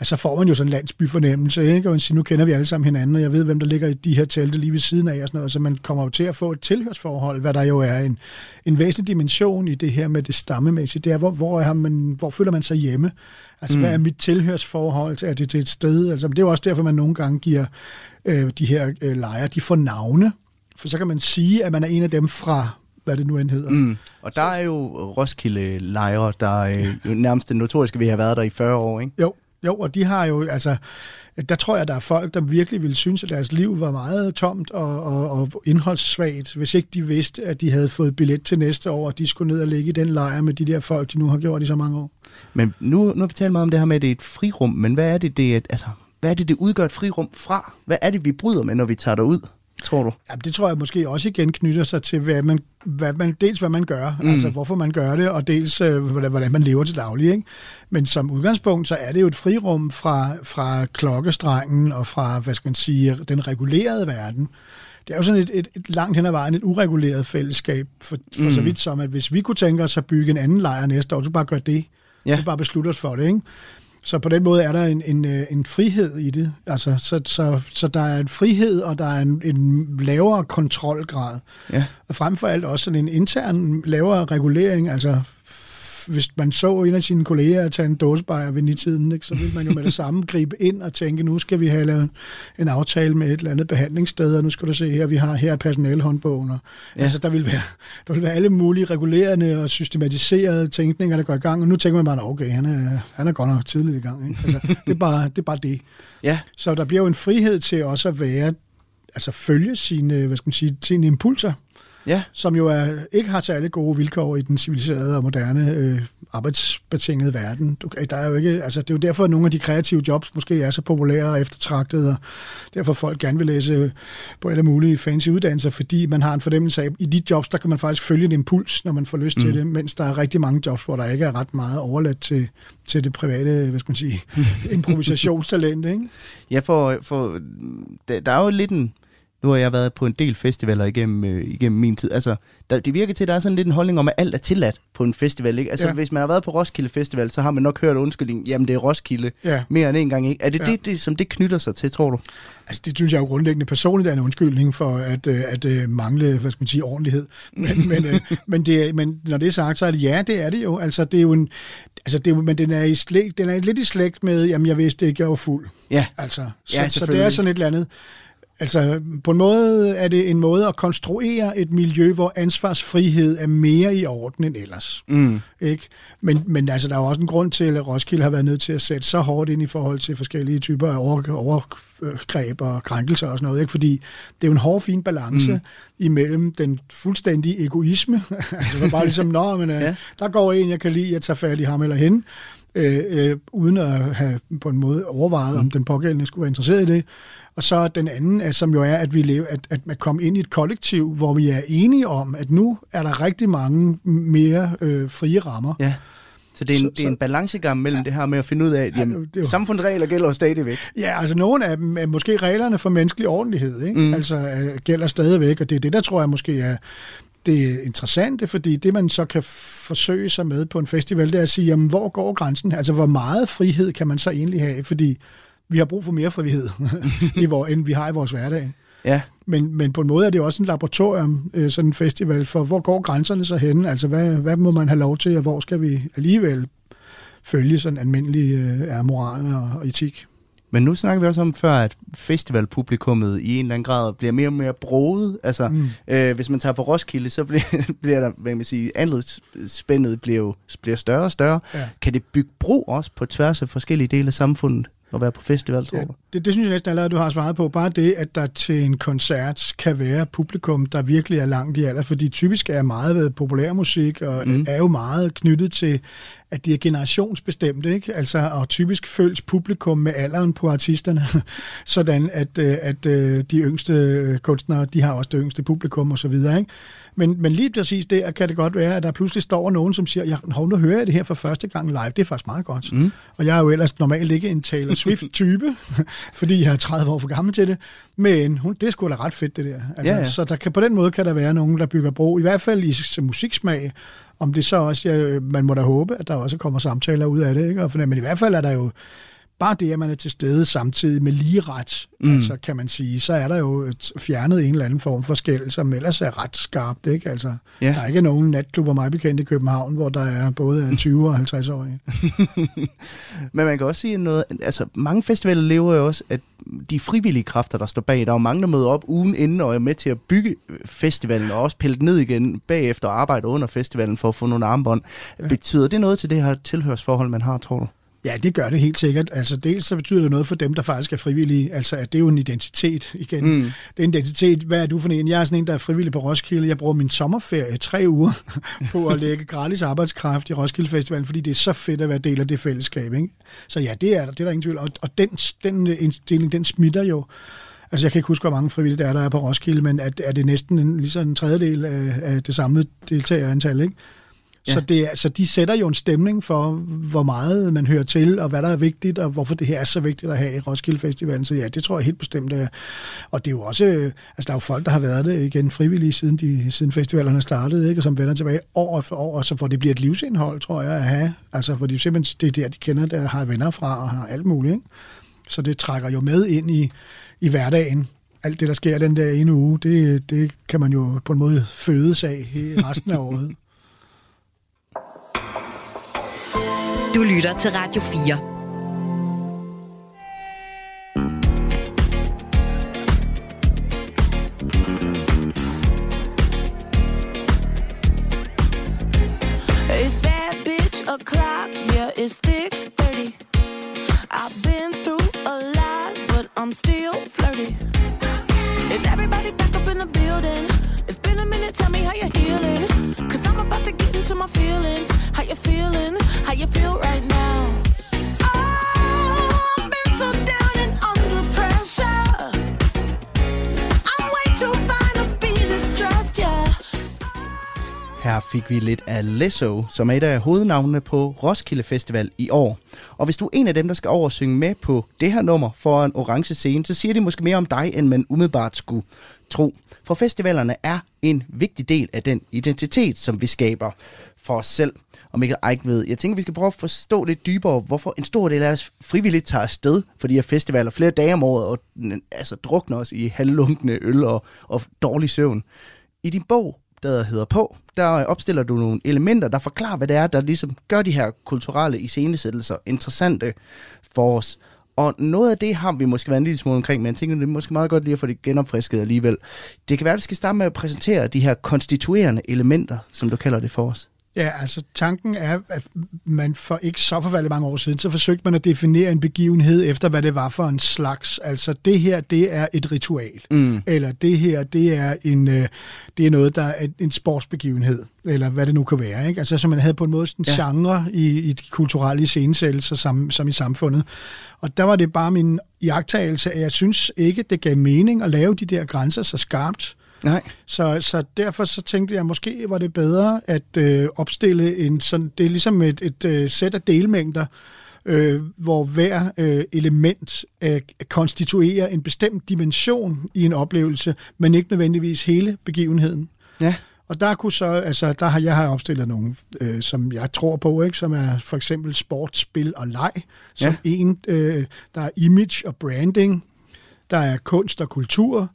E: altså får man jo sådan en landsbyfornemmelse, ikke? og man siger, nu kender vi alle sammen hinanden, og jeg ved, hvem der ligger i de her telte lige ved siden af, og sådan noget, så man kommer jo til at få et tilhørsforhold, hvad der jo er en, en væsentlig dimension i det her med det stammemæssige, det er, hvor, hvor, er man, hvor føler man sig hjemme? Altså, mm. hvad er mit tilhørsforhold? til- Er det til et sted? Altså, det er jo også derfor, man nogle gange giver øh, de her øh, lejre, de får navne, for så kan man sige, at man er en af dem fra, hvad det nu end hedder.
C: Mm. Og der er jo Roskilde lejre, der øh, nærmest den notoriske, vi har været der i 40 år, ikke?
E: Jo, jo, og de har jo, altså, der tror jeg, der er folk, der virkelig ville synes, at deres liv var meget tomt og, og, og indholdssvagt, hvis ikke de vidste, at de havde fået billet til næste år, og de skulle ned og ligge i den lejr med de der folk, de nu har gjort i så mange år.
C: Men nu, nu har vi talt meget om det her med, at det er et frirum, men hvad er det, det, altså, hvad er det, det udgør et frirum fra? Hvad er det, vi bryder med, når vi tager derud, tror du?
E: Ja, det tror jeg måske også igen knytter sig til, hvad man, hvad man, dels hvad man gør, mm. altså hvorfor man gør det, og dels øh, hvordan, hvordan man lever til daglig. Ikke? Men som udgangspunkt, så er det jo et frirum fra, fra klokkestrengen og fra, hvad skal man sige, den regulerede verden. Det er jo sådan et, et, et langt hen ad vejen et ureguleret fællesskab, for, for mm. så vidt som, at hvis vi kunne tænke os at bygge en anden lejr næste år, så bare gør det.
C: Ja.
E: Så bare beslutte os for det, ikke? Så på den måde er der en, en, øh, en frihed i det. Altså, så, så, så der er en frihed, og der er en, en lavere kontrolgrad.
C: Ja.
E: Og frem for alt også en intern lavere regulering. Altså, hvis man så en af sine kolleger tage en dåsebajer ved nitiden, ikke, så ville man jo med det samme [laughs] gribe ind og tænke, nu skal vi have lavet en aftale med et eller andet behandlingssted, og nu skal du se her, vi har her personalhåndbogen. Og, ja. Altså, der vil, være, der vil være alle mulige regulerende og systematiserede tænkninger, der går i gang, og nu tænker man bare, okay, han er, han er godt nok tidligt i gang. Ikke? Altså, det, er bare, det er bare det. [laughs]
C: Ja.
E: Så der bliver jo en frihed til også at være, altså følge sine, hvad skal man sige, sine impulser,
C: Ja.
E: som jo er, ikke har særlig gode vilkår i den civiliserede og moderne øh, arbejdsbetingede verden. Du, der er jo ikke, altså, det er jo derfor, at nogle af de kreative jobs måske er så populære og eftertragtede, og derfor folk gerne vil læse på alle mulige fancy uddannelser, fordi man har en fornemmelse af, at i de jobs, der kan man faktisk følge en impuls, når man får lyst mm. til det, mens der er rigtig mange jobs, hvor der ikke er ret meget overladt til, til det private, hvad skal man sige, [laughs] improvisationstalent, ikke?
C: Ja, for, for der, der er jo lidt en... Nu har jeg været på en del festivaler igennem, øh, igennem min tid. Altså, der, det virker til, at der er sådan lidt en holdning om, at alt er tilladt på en festival. Ikke? Altså,
E: Ja.
C: hvis man har været på Roskilde Festival, så har man nok hørt undskyldning, jamen det er Roskilde
E: Ja.
C: mere end en gang. Ikke? Er det
E: Ja.
C: det, det, som det knytter sig til, tror du?
E: Altså, det synes jeg jo grundlæggende personligt er en undskyldning for at, øh, at, at mangle, hvad skal man sige, ordentlighed. Men, [laughs] men, øh, men, det, men når det er sagt, så er det ja, det er det jo. Altså, det er jo en, altså, det er, jo- men den er, i slægt, den er lidt i slægt med, jamen, jeg vidste ikke, jeg var fuld.
C: Ja.
E: Altså, så,
C: Ja,
E: så det er sådan et eller andet. Altså, på en måde er det en måde at konstruere et miljø, hvor ansvarsfrihed er mere i orden end ellers.
C: Mm.
E: Ikke? Men, men altså, der er jo også en grund til, at Roskilde har været nødt til at sætte så hårdt ind i forhold til forskellige typer af over, overgreb og krænkelser og sådan noget. Ikke? Fordi det er jo en hård, fin balance mm. imellem den fuldstændige egoisme. [laughs] altså, bare ligesom, nå, men, ja.
C: Ja.
E: der går en, jeg kan lide, jeg tager fat i ham eller hende, øh, øh, uden at have på en måde overvejet, mm. om den pågældende skulle være interesseret i det. Og så den anden, er, som jo er, at vi lever, at, at man kommer ind i et kollektiv, hvor vi er enige om, at nu er der rigtig mange mere øh, frie rammer.
C: Ja. Så det er en,
E: Så-
C: det er en balancegang mellem ja. det her med at finde ud af, at
E: Ja,
C: jamen,
E: det er jo-
C: samfundsregler gælder stadigvæk.
E: Ja, altså nogle af dem er måske reglerne for menneskelig ordentlighed, ikke? Mm.
C: Mm.
E: Altså øh, gælder stadigvæk, og det er det, der tror jeg måske er det interessante, fordi det man så kan forsøge sig med på en festival, det er at sige, jamen, hvor går grænsen? Altså hvor meget frihed kan man så egentlig have? Fordi vi har brug for mere frihed, [laughs] i hvor, end vi har i vores hverdag.
C: Ja.
E: Men, men på en måde er det jo også en laboratorium, øh, sådan en festival, for hvor går grænserne så henne? Altså hvad, hvad må man have lov til, og hvor skal vi alligevel følge sådan almindelig øh, er moral og, og etik?
C: Men nu snakker vi også om før, at festivalpublikummet i en eller anden grad bliver mere og mere broget. Altså,
E: Mm.
C: øh, hvis man tager på Roskilde, så bliver, [laughs] bliver der, hvad man sige, spændet bliver bliver større og større.
E: Ja.
C: Kan det bygge bro også på tværs af forskellige dele af samfundet at være på festival, tror
E: Ja, det, det synes jeg næsten allerede, du har svaret på. Bare det, at der til en koncert kan være publikum, der virkelig er langt i alder, fordi typisk er meget populærmusik, og. Mm. er jo meget knyttet til, at de er generationsbestemte, ikke? Altså, og typisk følges publikum med alderen på artisterne, [laughs] sådan at, øh, at øh, de yngste kunstnere, de har også det yngste publikum og så videre, ikke? Men, men lige præcis der kan det godt være, at der pludselig står nogen, som siger, ja, hov, nu hører jeg det her for første gang live, det er faktisk meget godt.
C: Mm.
E: Og jeg er jo ellers normalt ikke en Taylor [laughs] Swift-type, [laughs] fordi jeg er 30 år for gammel til det. Men hun, det er sgu da ret fedt, det der. Altså,
C: Ja, ja.
E: Så der kan, på den måde kan der være nogen, der bygger bro, i hvert fald i musiksmag. Om det så også, ja, øh, man må da håbe, at der også kommer samtaler ud af det. Ikke? Og for- Men i hvert fald er der jo bare det, at man er til stede samtidig med lige ret, mm. Altså kan man sige, så er der jo et- fjernet en eller anden form for skæld, som ellers er ret skarpt. Ikke? Altså,
C: Ja.
E: Der er ikke nogen natklubber, mig bekendt i København, hvor der er både [laughs] 20 og 50 årige. [laughs]
C: Men man kan også sige noget, altså mange festivaler lever jo også, at de frivillige kræfter, der står bag, der er jo mange, der møder op ugen inden og er med til at bygge festivalen, og også pille den ned igen bagefter og arbejde under festivalen for at få nogle armbånd.
E: Ja.
C: Betyder det noget til det her tilhørsforhold, man har, tror du?
E: Ja, det gør det helt sikkert. Altså dels så betyder det noget for dem, der faktisk er frivillige. Altså at det er jo en identitet igen. Mm. Det er en identitet. Hvad er du for en? Jeg er sådan en, der er frivillig på Roskilde. Jeg bruger min sommerferie tre uger [laughs] på at [laughs] lægge gratis arbejdskraft i Roskilde Festival, fordi det er så fedt at være del af det fællesskab. Ikke? Så ja, det er det er der ingen tvivl. Og, og den, den indstilling, den smitter jo. Altså jeg kan ikke huske, hvor mange frivillige der er, der er på Roskilde, men er, er det næsten en, lige så en tredjedel af, af det samlede deltagerantal, ikke? Ja. Så, det, så de sætter jo en stemning for, hvor meget man hører til, og hvad der er vigtigt, og hvorfor det her er så vigtigt at have i Roskilde Festivalen. Så ja, det tror jeg helt bestemt er. Og det er jo også, øh, altså der er jo folk, der har været det igen frivillige, siden, de, siden festivalerne startede, ikke? og som vender tilbage år efter år, og så får det bliver et livsindhold, tror jeg, at have. Altså, hvor de simpelthen, det er der, de kender, der har venner fra, og har alt muligt. Ikke? Så det trækker jo med ind i, i hverdagen. Alt det, der sker den der ene uge, det, det kan man jo på en måde fødes af i resten af året.
B: Du lytter til Radio 4.
F: Is that bitch o'clock, yeah,
C: fik vi lidt af Lesso, som er et af hovednavnene på Roskilde Festival i år. Og hvis du er en af dem, der skal over og synge med på det her nummer for en orange scene, så siger de måske mere om dig, end man umiddelbart skulle tro. For festivalerne er en vigtig del af den identitet, som vi skaber for os selv. Og Mikkel Eik ved, jeg tænker, vi skal prøve at forstå lidt dybere, hvorfor en stor del af os frivilligt tager afsted for de her festivaler flere dage om året, og altså drukner os i halvlunkne øl og, og dårlig søvn. I din bog, der hedder på, der opstiller du nogle elementer, der forklarer, hvad det er, der ligesom gør de her kulturelle iscenesættelser interessante for os. Og noget af det har vi måske været en lille smule omkring, men jeg tænker, det er måske meget godt lige at få det genopfrisket alligevel. Det kan være, at du skal starte med at præsentere de her konstituerende elementer, som du kalder det for os.
E: Ja, altså tanken er, at man for ikke så forfærdeligt mange år siden, så forsøgte man at definere en begivenhed efter, hvad det var for en slags. Altså det her, det er et ritual. Mm. Eller det her, det er, en, øh, det er noget, der er en sportsbegivenhed. Eller hvad det nu kan være. Ikke? Altså så man havde på en måde sådan
C: Ja.
E: genre i, i de kulturelle iscenesættelser som, som i samfundet. Og der var det bare min iagtagelse, at jeg synes ikke, det gav mening at lave de der grænser så skarpt.
C: Nej.
E: Så, så derfor så tænkte jeg, måske var det bedre at øh, opstille en sådan, det er ligesom et, et øh, sæt af delmængder, øh, hvor hver øh, element øh, konstituerer en bestemt dimension i en oplevelse, men ikke nødvendigvis hele begivenheden.
C: Ja.
E: Og der kunne så, altså der har jeg har opstillet nogle, øh, som jeg tror på, ikke, som er for eksempel sport, spil og leg, som
C: Ja.
E: en, øh, der er image og branding, der er kunst og kultur,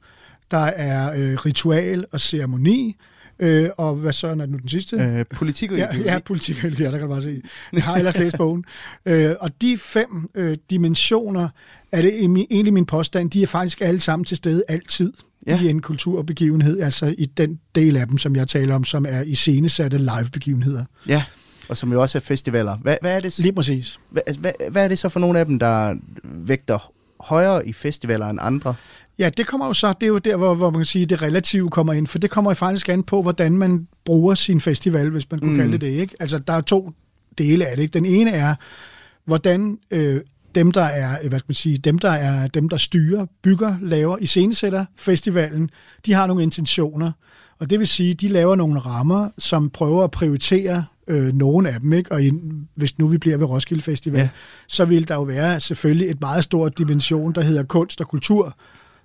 E: der er øh, ritual og ceremoni, øh, og hvad så er nu den sidste?
C: Øh, politik og
E: Ja,
C: ideologi.
E: ja, politik og ideologi, der kan du bare se. Jeg har ellers læst bogen. Øh, og de fem øh, dimensioner, er det egentlig min påstand, de er faktisk alle sammen til stede altid
C: Ja.
E: ja. i en kulturbegivenhed, altså i den del af dem, som jeg taler om, som er iscenesatte live-begivenheder.
C: ja. Og som jo også er festivaler. Hvad, hvad, er det,
E: Lige præcis.
C: hvad, hvad, hvad er det så for nogle af dem, der vægter højere i festivaler end andre?
E: Ja, det kommer jo så, det er jo der, hvor, hvor man kan sige, det relative kommer ind, for det kommer faktisk an på, hvordan man bruger sin festival, hvis man kunne
C: Mm.
E: kalde det det, ikke? Altså, der er to dele af det, ikke? Den ene er, hvordan øh, dem, der er, øh, hvad skal man sige, dem, der er, dem, der styrer, bygger, laver, iscenesætter festivalen, de har nogle intentioner, og det vil sige, de laver nogle rammer, som prøver at prioritere øh, nogle af dem, ikke? Og i, hvis nu vi bliver ved Roskilde Festival,
C: ja.
E: så vil der jo være selvfølgelig et meget stort dimension, der hedder kunst og kultur,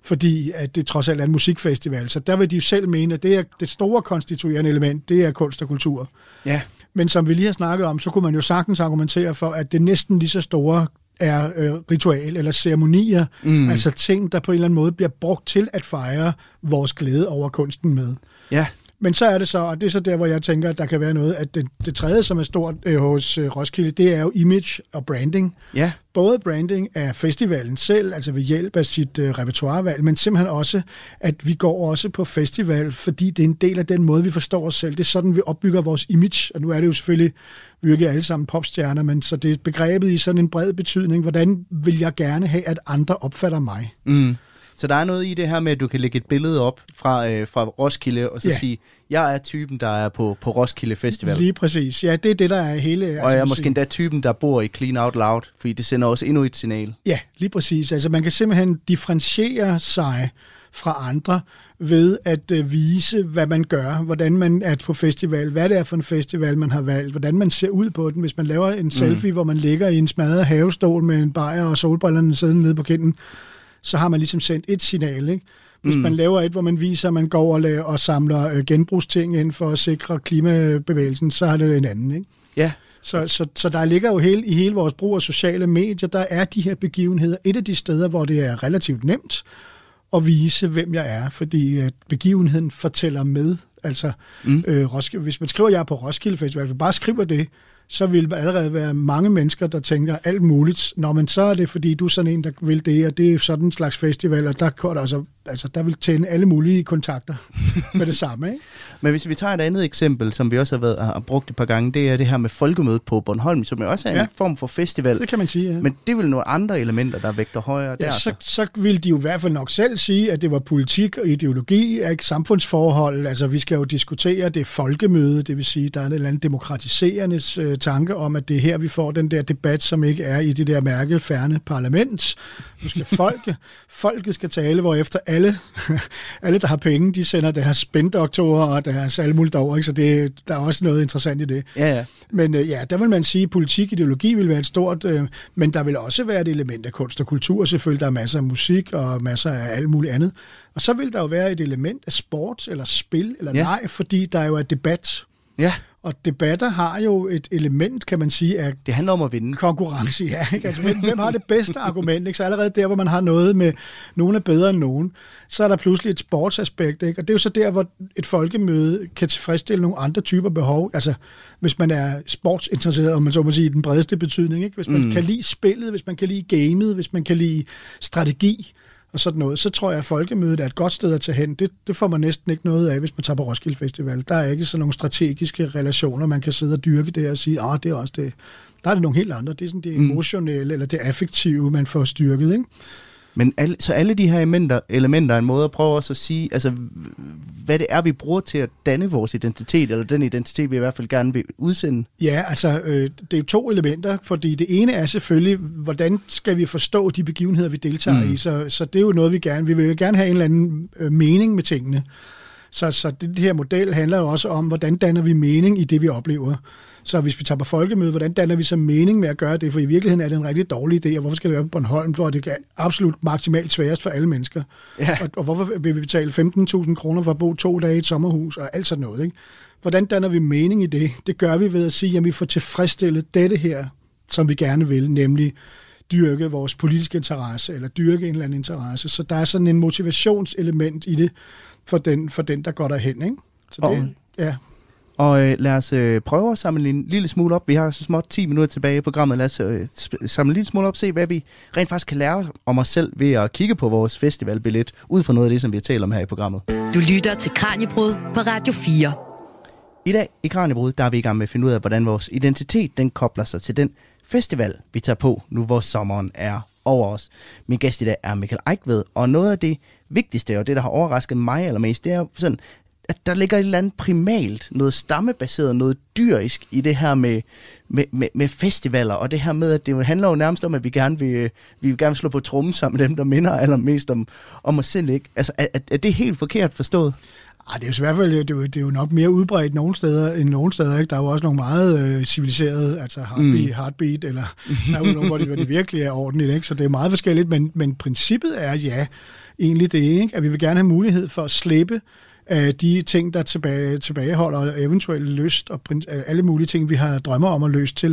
E: fordi at det trods alt er en musikfestival. Så der vil de jo selv mene, at det, er det store konstituerende element, det er kunst og kultur.
C: Ja.
E: Men som vi lige har snakket om, så kunne man jo sagtens argumentere for, at det næsten lige så store er øh, ritual eller ceremonier, mm. altså ting, der på en eller anden måde bliver brugt til at fejre vores glæde over kunsten med.
C: Ja.
E: Men så er det så, og det er så der, hvor jeg tænker, at der kan være noget, at det, det tredje, som er stort øh, hos øh, Roskilde, det er jo image og branding.
C: Ja.
E: Både branding af festivalen selv, altså ved hjælp af sit øh, repertoirevalg, men simpelthen også, at vi går også på festival, fordi det er en del af den måde, vi forstår os selv. Det er sådan, vi opbygger vores image, og nu er det jo selvfølgelig, vi er jo ikke alle sammen popstjerner, men så det er begrebet i sådan en bred betydning. Hvordan vil jeg gerne have, at andre opfatter mig?
C: Mm. Så der er noget i det her med, at du kan lægge et billede op fra, øh, fra Roskilde, og så
E: Ja.
C: sige, jeg er typen, der er på, på Roskilde Festival.
E: Lige præcis. Ja, det er det, der er hele...
C: og jeg er måske endda typen, der bor i Clean Out Loud, fordi det sender også endnu et signal.
E: Ja, lige præcis. Altså man kan simpelthen differentiere sig fra andre ved at øh, vise, hvad man gør, hvordan man er på festival, hvad det er for en festival, man har valgt, hvordan man ser ud på den. Hvis man laver en selfie, hvor man ligger i en smadret havestol med en bajer og solbrillerne siddende nede på kinden, så har man ligesom sendt et signal, ikke? Hvis mm. man laver et, hvor man viser, at man går og, laver, og samler øh, genbrugsting ind for at sikre klimabevægelsen, så er det en anden, ikke?
C: Ja.
E: Så, så, så der ligger jo hele, i hele vores brug af sociale medier, der er de her begivenheder et af de steder, hvor det er relativt nemt at vise, hvem jeg er, fordi at begivenheden fortæller med. Altså, mm. øh, Roskilde, hvis man skriver, at jeg er på Roskilde Festival, hvis man bare skriver det, så vil der allerede være mange mennesker, der tænker alt muligt. Nå, men så er det, fordi du er sådan en, der vil det, og det er sådan en slags festival, og der, der, altså, altså, der vil tænde alle mulige kontakter [laughs] med det samme. Ikke?
C: Men hvis vi tager et andet eksempel, som vi også har, været, har brugt et par gange, det er det her med folkemødet på Bornholm, som jo også er en
E: Ja.
C: form for festival.
E: Det kan man sige, ja.
C: Men det er vel nogle andre elementer, der vægter højere der.
E: Ja, så, så vil de jo i hvert fald nok selv sige, at det var politik og ideologi, ikke samfundsforhold. Altså, vi skal jo diskutere det folkemøde, det vil sige, der er en eller anden demokratiserende øh, tanke om, at det er her, vi får den der debat, som ikke er i det der mærkefærne parlament. Nu skal [laughs] folke, folket skal tale, hvor efter alle, [laughs] alle, der har penge, de sender deres spændoktorer og deres alle muligt over, ikke? så det, der er også noget interessant i det.
C: Ja, ja.
E: Men øh, ja, der vil man sige, at politik, ideologi vil være et stort, øh, men der vil også være et element af kunst og kultur. Selvfølgelig, der er masser af musik og masser af alt muligt andet. Og så vil der jo være et element af sport eller spil eller
C: Ja.
E: nej, fordi der jo er debat.
C: Ja,
E: Og debatter har jo et element, kan man sige, af
C: det handler om at vinde.
E: konkurrence, ja. Ikke? Altså, [laughs] hvem, har det bedste argument? Ikke? Så allerede der, hvor man har noget med, nogen er bedre end nogen, så er der pludselig et sportsaspekt. Ikke? Og det er jo så der, hvor et folkemøde kan tilfredsstille nogle andre typer behov. Altså, hvis man er sportsinteresseret, om man så må sige, i den bredeste betydning. Ikke? Hvis man mm. kan lide spillet, hvis man kan lide gamet, hvis man kan lide strategi, og sådan noget, så tror jeg, at folkemødet er et godt sted at tage hen. Det, det får man næsten ikke noget af, hvis man tager på Roskilde Festival. Der er ikke sådan nogle strategiske relationer, man kan sidde og dyrke det og sige, ah, det er også det. Der er det nogle helt andre. Det er sådan det emotionelle, eller det affektive, man får styrket. Ikke?
C: Men alle, så alle de her elementer, elementer er en måde at prøve også at sige, altså, hvad det er, vi bruger til at danne vores identitet, eller den identitet, vi i hvert fald gerne vil udsende.
E: Ja, altså, øh, det er jo to elementer, fordi det ene er selvfølgelig, hvordan skal vi forstå de begivenheder, vi deltager mm. i, så, så det er jo noget, vi gerne, vi vil jo gerne have en eller anden øh, mening med tingene. Så, så det, her model handler jo også om, hvordan danner vi mening i det, vi oplever. Så hvis vi tager på folkemøde, hvordan danner vi så mening med at gøre det? For i virkeligheden er det en rigtig dårlig idé, og hvorfor skal det være på Bornholm, hvor det er absolut maksimalt sværest for alle mennesker?
C: Ja.
E: Og, og hvorfor vil vi betale 15.000 kroner for at bo to dage i et sommerhus og alt sådan noget? Ikke? Hvordan danner vi mening i det? Det gør vi ved at sige, at vi får tilfredsstillet dette her, som vi gerne vil, nemlig dyrke vores politiske interesse, eller dyrke en eller anden interesse. Så der er sådan en motivationselement i det, for den, for den der går derhen. Ikke? Så det,
C: Og-
E: ja.
C: Og øh, lad os øh, prøve at samle en lille smule op. Vi har så småt 10 minutter tilbage i programmet. Lad os øh, samle en lille smule op, se hvad vi rent faktisk kan lære om os selv ved at kigge på vores festivalbillet, ud fra noget af det, som vi har talt om her i programmet.
B: Du lytter til Kranjebrud på Radio 4.
C: I dag i Kranjebrud, der er vi i gang med at finde ud af, hvordan vores identitet den kobler sig til den festival, vi tager på, nu hvor sommeren er over os. Min gæst i dag er Michael Eichved, og noget af det vigtigste, og det, der har overrasket mig allermest, det er sådan, at der ligger et eller andet primalt, noget stammebaseret, noget dyrisk i det her med, med, med, med festivaler, og det her med, at det handler jo nærmest om, at vi gerne vil, vi vil gerne slå på trummen sammen med dem, der minder allermest om, om os selv, ikke? Altså, er, er- er det helt forkert forstået?
E: Ej, det er jo i hvert fald det er jo, det er jo nok mere udbredt nogle steder end nogle steder. Ikke? Der er jo også nogle meget øh, civiliserede, altså heartbeat, mm. heartbeat eller der er jo nogle, hvor det, hvor det virkelig er ordentligt. Ikke? Så det er meget forskelligt, men, men princippet er ja, egentlig det, ikke? at vi vil gerne have mulighed for at slippe af de ting, der tilbage, tilbageholder eventuelle lyst og øh, alle mulige ting, vi har drømmer om at løse til.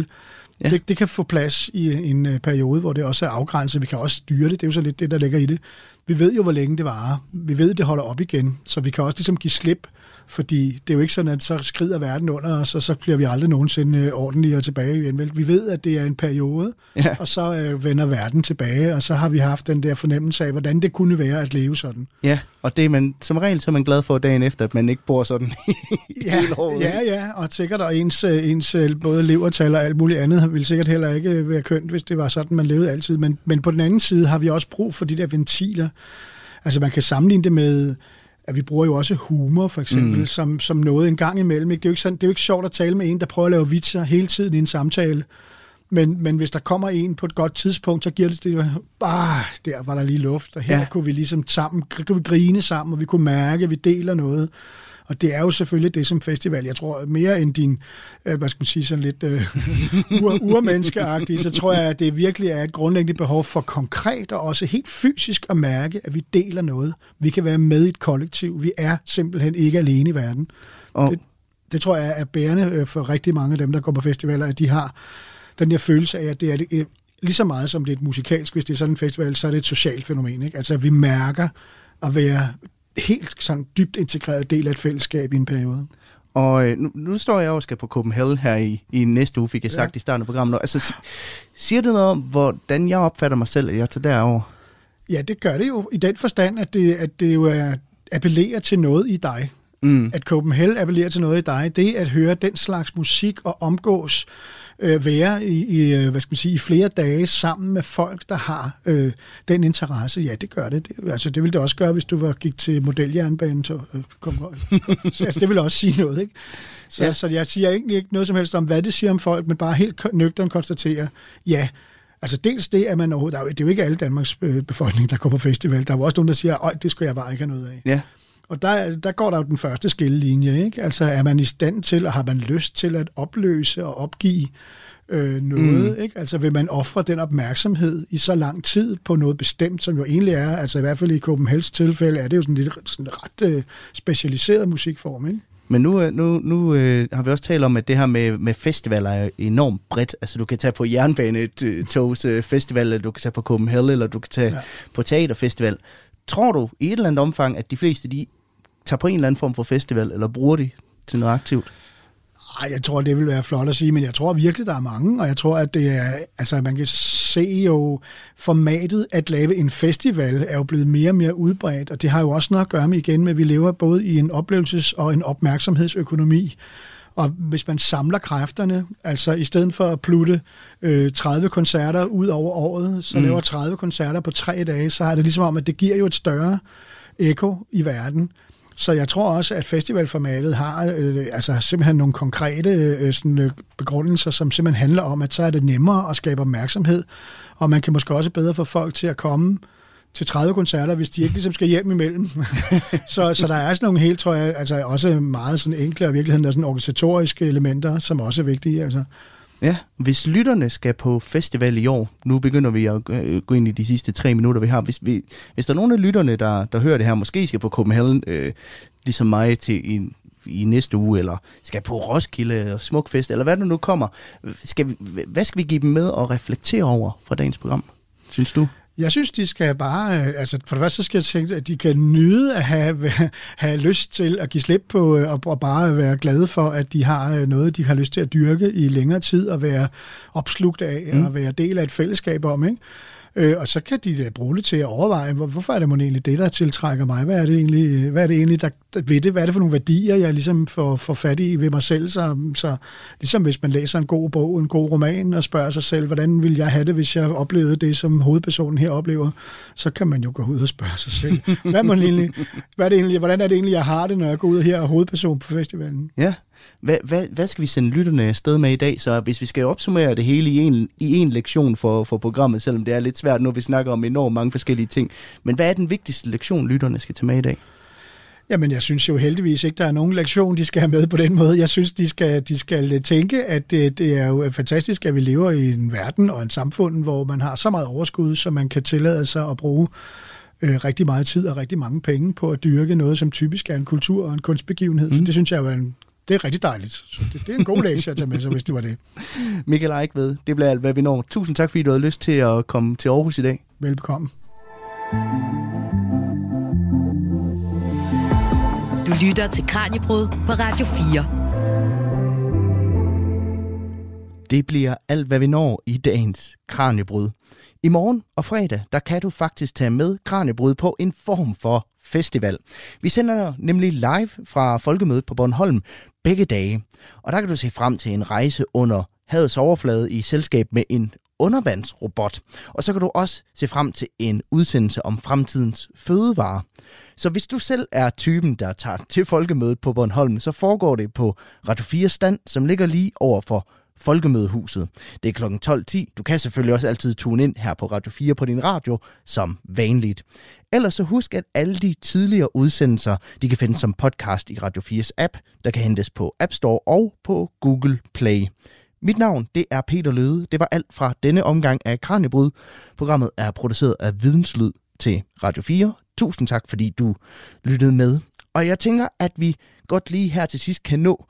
C: Ja.
E: Ja. Det, det kan få plads i en øh, periode, hvor det også er afgrænset. Vi kan også styre det. Det er jo så lidt det, der ligger i det. Vi ved jo, hvor længe det varer. Vi ved, det holder op igen. Så vi kan også ligesom give slip. Fordi det er jo ikke sådan, at så skrider verden under os, og så bliver vi aldrig nogensinde øh, ordentlige og tilbage igen. Vel? Vi ved, at det er en periode,
C: Ja.
E: og så øh, vender verden tilbage, og så har vi haft den der fornemmelse af, hvordan det kunne være at leve sådan.
C: Ja, og det er man, som regel så er man glad for dagen efter, at man ikke bor sådan [laughs]
E: Ja,
C: hele året.
E: ja, ja, og sikkert og ens, øh, ens øh, både levertal og alt muligt andet ville sikkert heller ikke være kønt, hvis det var sådan, man levede altid. Men, men på den anden side har vi også brug for de der ventiler. Altså man kan sammenligne det med, at vi bruger jo også humor for eksempel, mm. som, som noget en gang imellem. Ikke? Det, er jo ikke sådan, det er jo ikke sjovt at tale med en, der prøver at lave vitser hele tiden i en samtale. Men, men hvis der kommer en på et godt tidspunkt, så giver det det, bare der var der lige luft, og her
C: ja.
E: kunne vi ligesom sammen, kunne vi grine sammen, og vi kunne mærke, at vi deler noget. Og det er jo selvfølgelig det som festival. Jeg tror mere end din, øh, hvad skal man sige, sådan lidt øh, [laughs] ur, urmenneskeagtige, så tror jeg, at det virkelig er et grundlæggende behov for konkret og også helt fysisk at mærke, at vi deler noget. Vi kan være med i et kollektiv. Vi er simpelthen ikke alene i verden.
C: Og,
E: Det, det tror jeg er bærende øh, for rigtig mange af dem, der går på festivaler, at de har den der følelse af, at det er det, øh, lige så meget som det er et musikalsk, hvis det er sådan en festival, så er det et socialt fænomen. Ikke? Altså, vi mærker at være helt sådan dybt integreret del af et fællesskab i en periode.
C: Og øh, nu, nu står jeg og skal på Copenhagen her i, i næste uge, fik jeg
E: Ja.
C: sagt i starten af programmet. Altså, si- siger det noget om, hvordan jeg opfatter mig selv, at jeg tager derover?
E: Ja, det gør det jo i den forstand, at det, at det jo er, appellerer til noget i dig.
C: Mm.
E: At Copenhagen appellerer til noget i dig, det at høre den slags musik og omgås, øh, være i, i, øh, hvad skal man sige, i flere dage sammen med folk, der har øh, den interesse, ja, det gør det. det. Altså, det ville det også gøre, hvis du var, gik til modeljernbanen. Til, øh, kom, [laughs] så, altså, det ville også sige noget, ikke? Så,
C: Ja.
E: så jeg siger egentlig ikke noget som helst om, hvad det siger om folk, men bare helt nøgternt konstaterer, ja, Altså dels det, at man overhovedet, er det er jo ikke alle Danmarks øh, befolkning, der går på festival. Der er jo også nogen, der siger, at det skulle jeg bare ikke have noget af.
C: Ja.
E: Og der, der går der jo den første skillelinje, ikke? Altså er man i stand til, og har man lyst til at opløse og opgive øh, noget, mm. ikke? Altså vil man ofre den opmærksomhed i så lang tid på noget bestemt, som jo egentlig er, altså i hvert fald i Copenhagens tilfælde, er det jo sådan lidt sådan ret øh, specialiseret musikform, ikke?
C: Men nu, øh, nu, nu øh, har vi også talt om, at det her med, med festivaler er enormt bredt. Altså du kan tage på jernbanetogs øh, festival, eller du kan tage på Copenhagen, eller du kan tage. Ja. på teaterfestival. Tror du i et eller andet omfang, at de fleste de tager på en eller anden form for festival, eller bruger de til noget aktivt?
E: Ej, jeg tror, det vil være flot at sige, men jeg tror virkelig, der er mange, og jeg tror, at det er, altså man kan se jo, formatet at lave en festival er jo blevet mere og mere udbredt, og det har jo også noget at gøre med igen med, at vi lever både i en oplevelses- og en opmærksomhedsøkonomi, og hvis man samler kræfterne, altså i stedet for at plutte øh, 30 koncerter ud over året, så
C: Mm.
E: laver 30 koncerter på tre dage, så er det ligesom om, at det giver jo et større ekko i verden. Så jeg tror også, at festivalformatet har øh, altså simpelthen nogle konkrete øh, sådan, øh, begrundelser, som simpelthen handler om, at så er det nemmere at skabe opmærksomhed, og man kan måske også bedre få folk til at komme til 30 koncerter, hvis de ikke ligesom skal hjem imellem. [laughs] så, så der er sådan nogle helt, tror jeg, altså også meget sådan enkle, og i virkeligheden der er sådan organisatoriske elementer, som også er vigtige. Altså.
C: Ja, hvis lytterne skal på festival i år, nu begynder vi at øh, gå ind i de sidste tre minutter, vi har. Hvis, vi, hvis der er nogen af lytterne, der, der hører det her, måske skal på Copenhagen, øh, ligesom mig, til i, i næste uge, eller skal på Roskilde, eller Smukfest, eller hvad der nu kommer, skal vi, hvad skal vi give dem med at reflektere over fra dagens program, synes du?
E: Jeg synes, de skal bare, øh, altså for det første så skal jeg tænke, at de kan nyde at have, [laughs] have lyst til at give slip på, øh, og, og bare være glade for, at de har øh, noget, de har lyst til at dyrke i længere tid, og være opslugt af, mm. og være del af et fællesskab om, ikke? Øh, og så kan de da bruge det til at overveje, hvor, hvorfor er det mon egentlig det, der tiltrækker mig? Hvad er det egentlig, hvad er det egentlig der, der ved det? Hvad er det for nogle værdier, jeg ligesom får, får fat i ved mig selv? Så, så ligesom hvis man læser en god bog, en god roman, og spørger sig selv, hvordan vil jeg have det, hvis jeg oplevede det, som hovedpersonen her oplever, så kan man jo gå ud og spørge sig selv. [laughs] Hvad, må egentlig, hvad er det egentlig, hvordan er det egentlig, jeg har det, når jeg går ud her og er hovedperson på festivalen?
C: Ja. Hvad, hvad, hvad skal vi sende lytterne afsted med i dag? Så hvis vi skal opsummere det hele i en, i en lektion for, for programmet, selvom det er lidt svært nu, vi snakker om enormt mange forskellige ting. Men hvad er den vigtigste lektion, lytterne skal tage med i dag?
E: Jamen, jeg synes jo heldigvis ikke, der er nogen lektion, de skal have med på den måde. Jeg synes, de skal, de skal tænke, at det, det er jo fantastisk, at vi lever i en verden og en samfund, hvor man har så meget overskud, så man kan tillade sig at bruge øh, rigtig meget tid og rigtig mange penge på at dyrke noget, som typisk er en kultur og en kunstbegivenhed. Mm. Så det synes jeg er en, det er rigtig dejligt. Så det, det er en god lektie at tage med sig, hvis det var det. [laughs]
C: Michael Eichved, det bliver alt, hvad vi når. Tusind tak, fordi du havde lyst til at komme til Aarhus i dag.
E: Velbekomme.
B: Du lytter til Kranjebrud på Radio 4.
C: Det bliver alt, hvad vi når i dagens Kranjebrud. I morgen og fredag, der kan du faktisk tage med Kranjebrud på en form for festival. Vi sender nemlig live fra Folkemødet på Bornholm begge dage. Og der kan du se frem til en rejse under havets overflade i selskab med en undervandsrobot. Og så kan du også se frem til en udsendelse om fremtidens fødevarer. Så hvis du selv er typen, der tager til folkemødet på Bornholm, så foregår det på Radio 4 stand, som ligger lige over for Folkemødehuset. Det er kl. 12.10. Du kan selvfølgelig også altid tune ind her på Radio 4 på din radio, som vanligt. Ellers så husk, at alle de tidligere udsendelser, de kan findes som podcast i Radio 4's app, der kan hentes på App Store og på Google Play. Mit navn, det er Peter Løde. Det var alt fra denne omgang af Kranjebryd. Programmet er produceret af Videnslyd til Radio 4. Tusind tak, fordi du lyttede med. Og jeg tænker, at vi godt lige her til sidst kan nå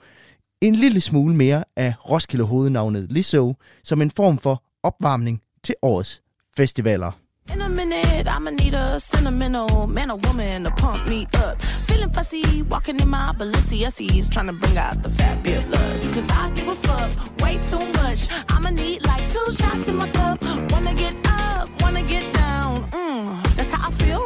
C: en lille smule mere af Roskilde hovednavnet Lizzo som en form for opvarmning til årets festivaler.
F: In a minute, I'ma need a sentimental man or woman to pump me up. Feeling fussy, walking in my Balenciennes, trying to bring out the fabulous. Cause I give a fuck way too much. I'ma need like two shots in my cup. Wanna get up, wanna get down. Mm, that's how I feel